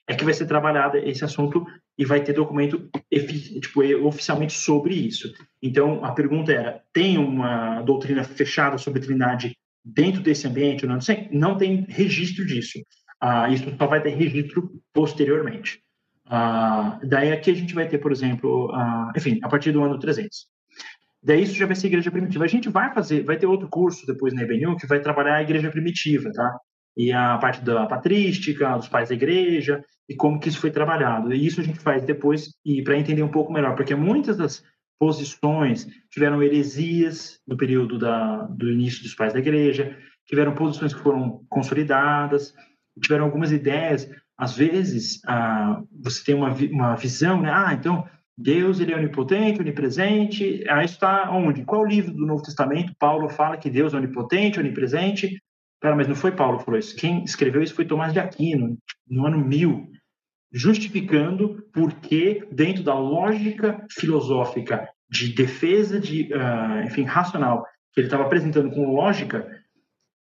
Speaker 1: é que vai ser trabalhado esse assunto e vai ter documento tipo, oficialmente sobre isso. Então, a pergunta era: tem uma doutrina fechada sobre trindade dentro desse ambiente? Não, não tem registro disso. Ah, isso só vai ter registro posteriormente. Ah, daí aqui a gente vai ter, por exemplo, enfim, a partir do ano 300. Daí isso já vai ser igreja primitiva. A gente vai fazer, vai ter outro curso depois na EBNU que vai trabalhar a igreja primitiva, tá? E a parte da patrística, dos pais da igreja, e como que isso foi trabalhado. E isso a gente faz depois e para entender um pouco melhor, porque muitas das posições tiveram heresias no período da, do início dos pais da igreja, tiveram posições que foram consolidadas, tiveram algumas ideias. Às vezes, ah, você tem uma, uma visão, né? Ah, então Deus ele é onipotente, onipresente. Aí está onde? Qual livro do Novo Testamento Paulo fala que Deus é onipotente, onipresente? Cara, mas não foi Paulo que falou isso. Quem escreveu isso foi Tomás de Aquino, no ano 1000, justificando porque, dentro da lógica filosófica de defesa de, uh, enfim, racional, que ele estava apresentando com lógica,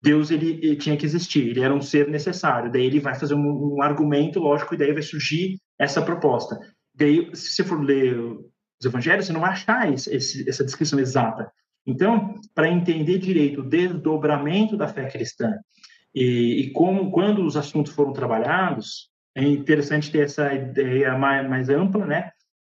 Speaker 1: Deus ele, ele, tinha que existir, ele era um ser necessário. Daí ele vai fazer um, um argumento lógico e daí vai surgir essa proposta. Daí, se você for ler os evangelhos, você não vai achar esse, esse, essa descrição exata. Então, para entender direito o desdobramento da fé cristã e, e, como, quando os assuntos foram trabalhados, é interessante ter essa ideia mais, mais ampla, né?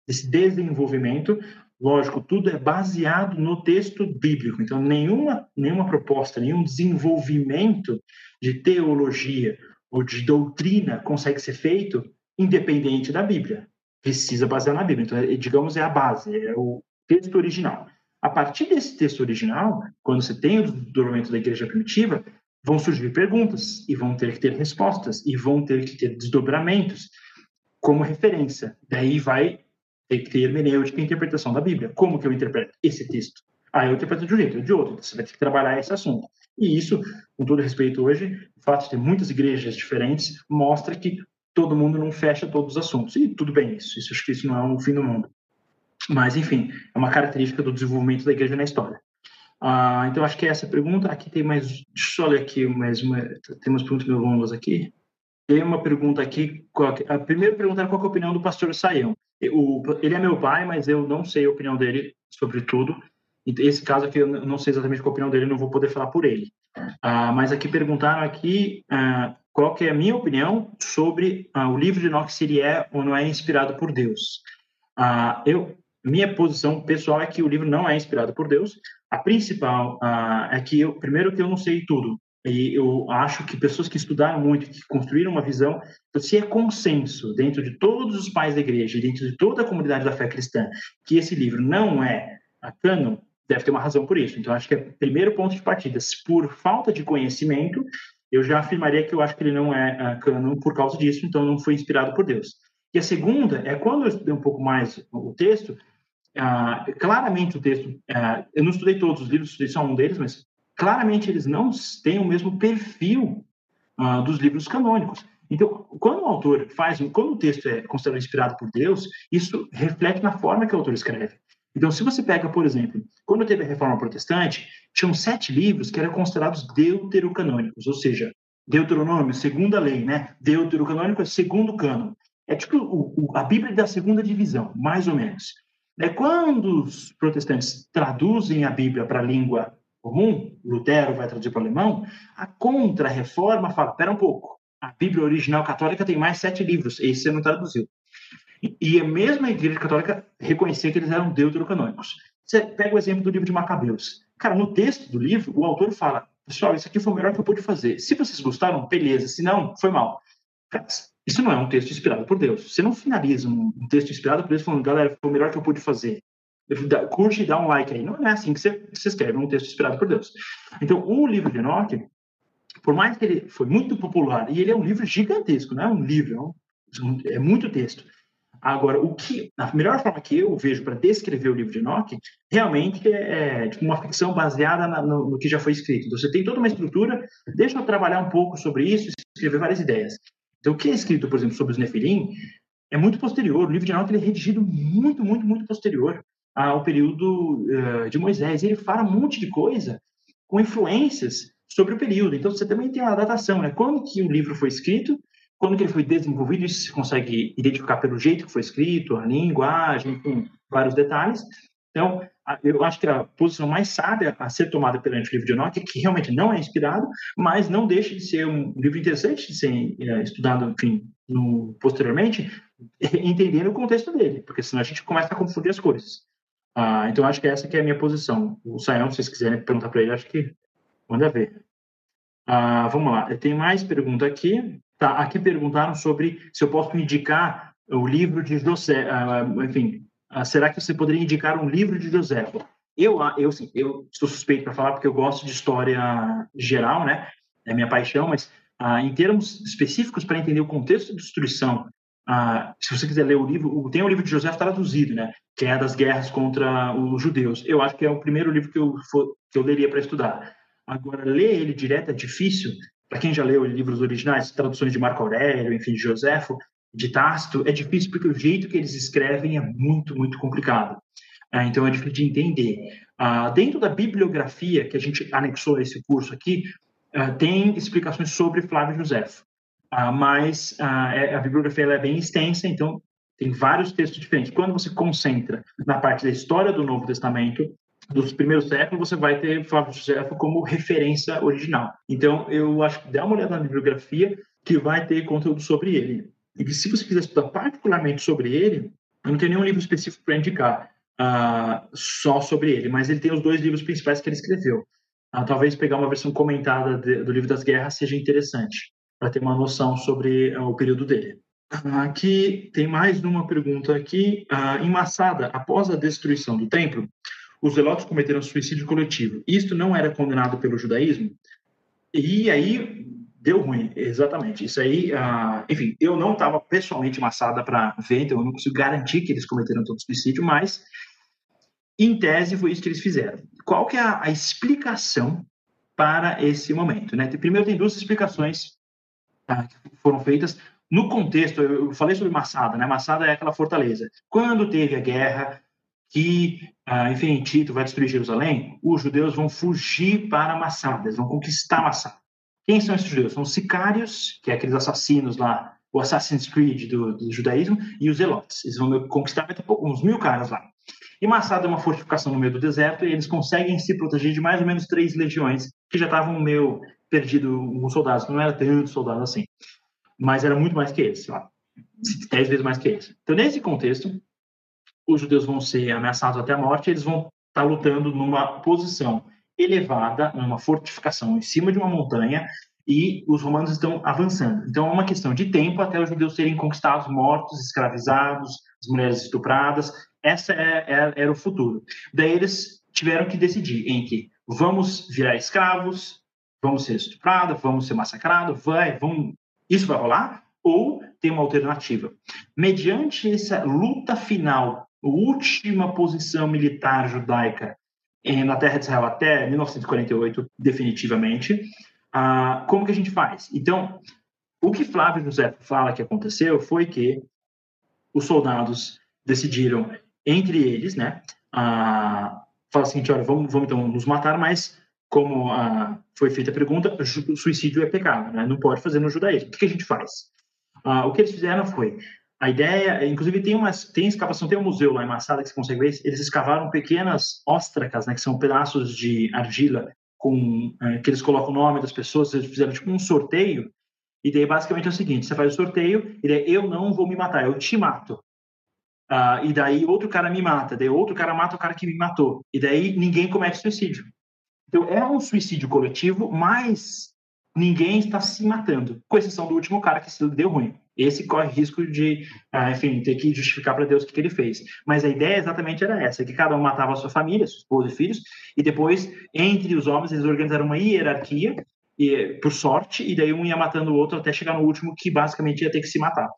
Speaker 1: Esse desenvolvimento. Lógico, tudo é baseado no texto bíblico. Então, nenhuma, nenhuma proposta, nenhum desenvolvimento de teologia ou de doutrina consegue ser feito independente da Bíblia precisa basear na Bíblia. Então, é, digamos, é a base, é o texto original. A partir desse texto original, quando você tem o desdobramento da igreja primitiva, vão surgir perguntas e vão ter que ter respostas e vão ter que ter desdobramentos como referência. Daí vai ter que ter hermenêutica e interpretação da Bíblia. Como que eu interpreto esse texto? Ah, eu interpreto de um jeito, de outro. Então, você vai ter que trabalhar esse assunto. E isso, com todo respeito hoje, o fato de ter muitas igrejas diferentes mostra que todo mundo não fecha todos os assuntos. E tudo bem isso, isso acho que isso não é um fim do mundo. Mas, enfim, é uma característica do desenvolvimento da igreja na história. Ah, então, acho que é essa pergunta. Aqui tem mais. Deixa eu só ler aqui mais uma. Tem umas perguntas meio longas aqui. Tem uma pergunta aqui. A primeira pergunta era qual é a opinião do pastor Saião. Ele é meu pai, mas eu não sei a opinião dele sobre tudo. Esse caso aqui, eu não sei exatamente qual a opinião dele, não vou poder falar por ele. Ah, mas aqui perguntaram aqui ah, qual que é a minha opinião sobre ah, o livro de Enoch, se ele é ou não é inspirado por Deus. Eu, minha posição pessoal é que o livro não é inspirado por Deus. A principal é que, eu, primeiro, que eu não sei tudo. E eu acho que pessoas que estudaram muito, que construíram uma visão, então, se é consenso dentro de todos os pais da igreja, dentro de toda a comunidade da fé cristã, que esse livro não é a canon, deve ter uma razão por isso. Então, acho que é o primeiro ponto de partida. Se por falta de conhecimento, eu já afirmaria que eu acho que ele não é uh, ah, canon por causa disso, então não foi inspirado por Deus. E a segunda é quando eu estudei um pouco mais o texto, uh, claramente o texto, uh, eu não estudei todos os livros, estudei só um deles, mas claramente eles não têm o mesmo perfil dos livros canônicos. Então, quando o autor faz, quando o texto é considerado inspirado por Deus, isso reflete na forma que o autor escreve. Então, se você pega, por exemplo, quando teve a Reforma Protestante, tinham sete livros que eram considerados deuterocanônicos, ou seja, Deuteronômio, segunda lei, né? Deuterocanônico é segundo cano. É tipo o, o, a Bíblia da segunda divisão, mais ou menos. É quando os protestantes traduzem a Bíblia para a língua comum, Lutero vai traduzir para o alemão, a contra-reforma fala, espera um pouco, a Bíblia original católica tem mais sete livros, esse você não traduziu. E a mesma Igreja Católica reconhecia que eles eram deuterocanônicos. Você pega o exemplo do livro de Macabeus. Cara, no texto do livro, o autor fala: pessoal, isso aqui foi o melhor que eu pude fazer. Se vocês gostaram, beleza. Se não, foi mal. Cara, isso não é um texto inspirado por Deus. Você não finaliza um texto inspirado por Deus falando, galera, foi o melhor que eu pude fazer. Curte e dá um like aí. Não é assim que você, você escreve um texto inspirado por Deus. Então, o livro de Enoch, por mais que ele foi muito popular, e ele é um livro gigantesco, não é um livro, é, é muito texto. Agora, o que a melhor forma que eu vejo para descrever o livro de Enoch realmente é, é tipo uma ficção baseada na, no, no, que já foi escrito. Então, você tem toda uma estrutura, deixa eu trabalhar um pouco sobre isso escrever várias ideias. Então, o que é escrito, por exemplo, sobre os Nefilim é muito posterior. O livro de Enoch é redigido muito, muito, muito posterior ao período uh, de Moisés. Ele fala um monte de coisa com influências sobre o período. Então, você também tem a datação, né? Quando que o livro foi escrito quando que ele foi desenvolvido, isso se consegue identificar pelo jeito que foi escrito, a linguagem, enfim, vários detalhes. Então, eu acho que a posição mais sábia a ser tomada perante o livro de Enoch é que realmente não é inspirado, mas não deixa de ser um livro interessante de ser é, estudado, enfim, no, posteriormente, entendendo o contexto dele, porque senão a gente começa a confundir as coisas. Ah, então, acho que essa que é a minha posição. O Sayão, se vocês quiserem perguntar para ele, acho que manda ver. Ah, vamos lá, tem mais pergunta aqui. Tá, aqui perguntaram sobre se eu posso indicar o livro de José, uh, enfim, uh, será que você poderia indicar um livro de José? eu, eu, assim, eu sou suspeito para falar porque eu gosto de história geral, né? É minha paixão, mas ah, em termos específicos para entender o contexto de destruição, ah, se você quiser ler o livro, tem o livro de José traduzido, né? Que é das guerras contra os judeus. Eu acho que é o primeiro livro que eu, for, que eu leria para estudar. Agora, ler ele direto é difícil. Para quem já leu livros originais, traduções de Marco Aurélio, enfim, de Joséfo, de Tácito, é difícil porque o jeito que eles escrevem é muito, muito complicado. Ah, então é difícil de entender. Ah, dentro da bibliografia que a gente anexou a esse curso aqui, ah, tem explicações sobre Flávio Josefo, mas é, a bibliografia é bem extensa, então tem vários textos diferentes. Quando você concentra na parte da história do Novo Testamento, dos primeiros séculos, você vai ter Flávio Josefo como referência original. Então, eu acho que dá uma olhada na bibliografia que vai ter conteúdo sobre ele. E se você quiser estudar particularmente sobre ele, eu não tenho nenhum livro específico para indicar uh, só sobre ele, mas ele tem os dois livros principais que ele escreveu. Uh, talvez pegar uma versão comentada de, do livro das guerras seja interessante, para ter uma noção sobre uh, o período dele. Aqui tem mais uma pergunta aqui. em Massada, após a destruição do templo, os zelotes cometeram suicídio coletivo. Isto não era condenado pelo judaísmo? E aí deu ruim, exatamente. Isso aí, uh, enfim, eu não estava pessoalmente massada para ver, então eu não consigo garantir que eles cometeram todo suicídio, mas em tese foi isso que eles fizeram. Qual que é a, a explicação para esse momento? Né? Primeiro tem duas explicações uh, que foram feitas no contexto. Eu falei sobre Massada, né? Massada é aquela fortaleza. Quando teve a guerra que, uh, enfim, Tito vai destruir Jerusalém, os judeus vão fugir para Massada, eles vão conquistar Massada. Quem são esses judeus? São os sicários, que é aqueles assassinos lá, o Assassin's Creed do, do judaísmo, e os zelotes. Eles vão conquistar uns mil caras lá. E Massada é uma fortificação no meio do deserto, e eles conseguem se proteger de mais ou menos três legiões, que já estavam meio perdido os soldados. Não era tanto soldado assim, mas era muito mais que eles, lá, dez vezes mais que eles. Então, nesse contexto, os judeus vão ser ameaçados até a morte, eles vão estar lutando numa posição elevada, uma fortificação em cima de uma montanha, e os romanos estão avançando. Então é uma questão de tempo até os judeus serem conquistados, mortos, escravizados, as mulheres estupradas. Essa é, é, era o futuro. Daí eles tiveram que decidir entre vamos virar escravos, vamos ser estuprados, vamos ser massacrados, vai, vamos, isso vai rolar? Ou tem uma alternativa? Mediante essa luta final, última posição militar judaica na Terra de Israel até 1948, definitivamente. Ah, como que a gente faz? Então, o que Flávio José fala que aconteceu foi que os soldados decidiram entre eles, né, ah, fala o seguinte, olha, vamos, vamos então nos matar, mas como ah, foi feita a pergunta, suicídio é pecado, né, não pode fazer no judaísmo. O que, a gente faz? Ah, o que eles fizeram foi, a ideia, inclusive tem uma tem escavação, tem um museu lá em Massada que você consegue ver, eles escavaram pequenas óstracas, né, que são pedaços de argila com é, que eles colocam o nome das pessoas, eles fizeram tipo um sorteio. E daí basicamente é o seguinte, você faz o sorteio e daí eu não vou me matar, eu te mato. Uh, e daí outro cara me mata, daí outro cara mata o cara que me matou. E daí ninguém comete suicídio. Então é um suicídio coletivo, mas ninguém está se matando, com exceção do último cara que se deu ruim. Esse corre risco de, ah, enfim, ter que justificar para Deus o que, ele fez. Mas a ideia exatamente era essa, que cada um matava a sua família, sua esposa e filhos, e depois, entre os homens, eles organizaram uma hierarquia, e, por sorte, e daí um ia matando o outro até chegar no último, que basicamente ia ter que se matar.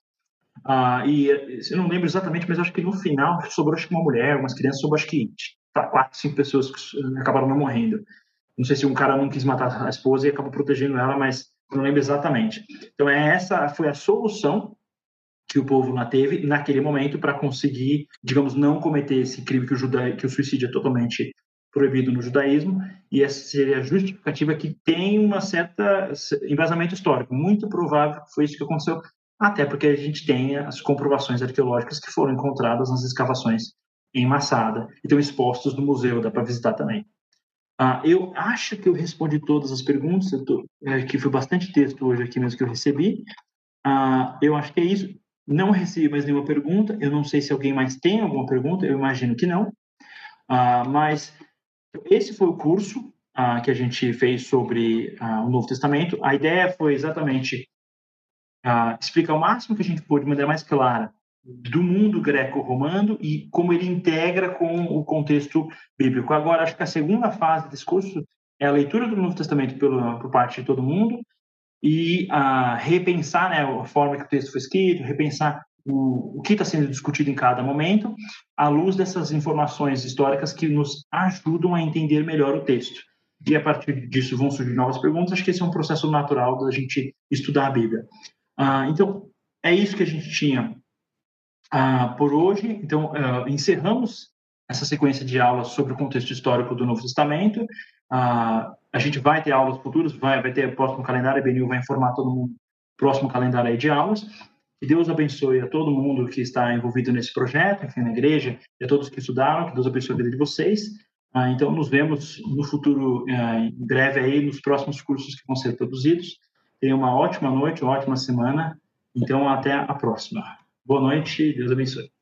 Speaker 1: Ah, e eu não lembro exatamente, mas acho que no final sobrou acho que uma mulher, umas crianças, sobrou acho que tá, quatro, cinco pessoas que acabaram não morrendo. Não sei se um cara não quis matar a esposa e acabou protegendo ela, mas não lembro exatamente. Então, é essa foi a solução que o povo lá teve naquele momento para conseguir, digamos, não cometer esse crime que o, juda... que o suicídio é totalmente proibido no judaísmo, e essa seria a justificativa que tem uma certa embasamento histórico. Muito provável que foi isso que aconteceu, até porque a gente tem as comprovações arqueológicas que foram encontradas nas escavações em Massada e estão expostos no museu, dá para visitar também. Ah, eu acho que eu respondi todas as perguntas, tô, é, que foi bastante texto hoje aqui mesmo que eu recebi. Ah, eu acho que é isso. Não recebi mais nenhuma pergunta. Eu não sei se alguém mais tem alguma pergunta. Eu imagino que não. Ah, mas esse foi o curso ah, que a gente fez sobre ah, o Novo Testamento. A ideia foi exatamente ah, explicar o máximo que a gente pôde, de maneira mais clara, do mundo greco-romano e como ele integra com o contexto bíblico. Agora, acho que a segunda fase desse curso é a leitura do Novo Testamento pelo, por parte de todo mundo e a repensar né, a forma que o texto foi escrito, repensar o, o que está sendo discutido em cada momento, à luz dessas informações históricas que nos ajudam a entender melhor o texto. E a partir disso vão surgir novas perguntas. Acho que esse é um processo natural da gente estudar a Bíblia. Ah, então, é isso que a gente tinha ah, por hoje. Então, ah, encerramos essa sequência de aulas sobre o contexto histórico do Novo Testamento. Ah, a gente vai ter aulas futuras, vai, vai ter o próximo calendário, a BNU vai informar todo mundo próximo calendário aí de aulas. Que Deus abençoe a todo mundo que está envolvido nesse projeto, enfim, na igreja, e a todos que estudaram, que Deus abençoe a vida de vocês. Então, nos vemos no futuro, ah, em breve aí, nos próximos cursos que vão ser produzidos. Tenha uma ótima noite, uma ótima semana. Então, até a próxima. Boa noite, Deus abençoe.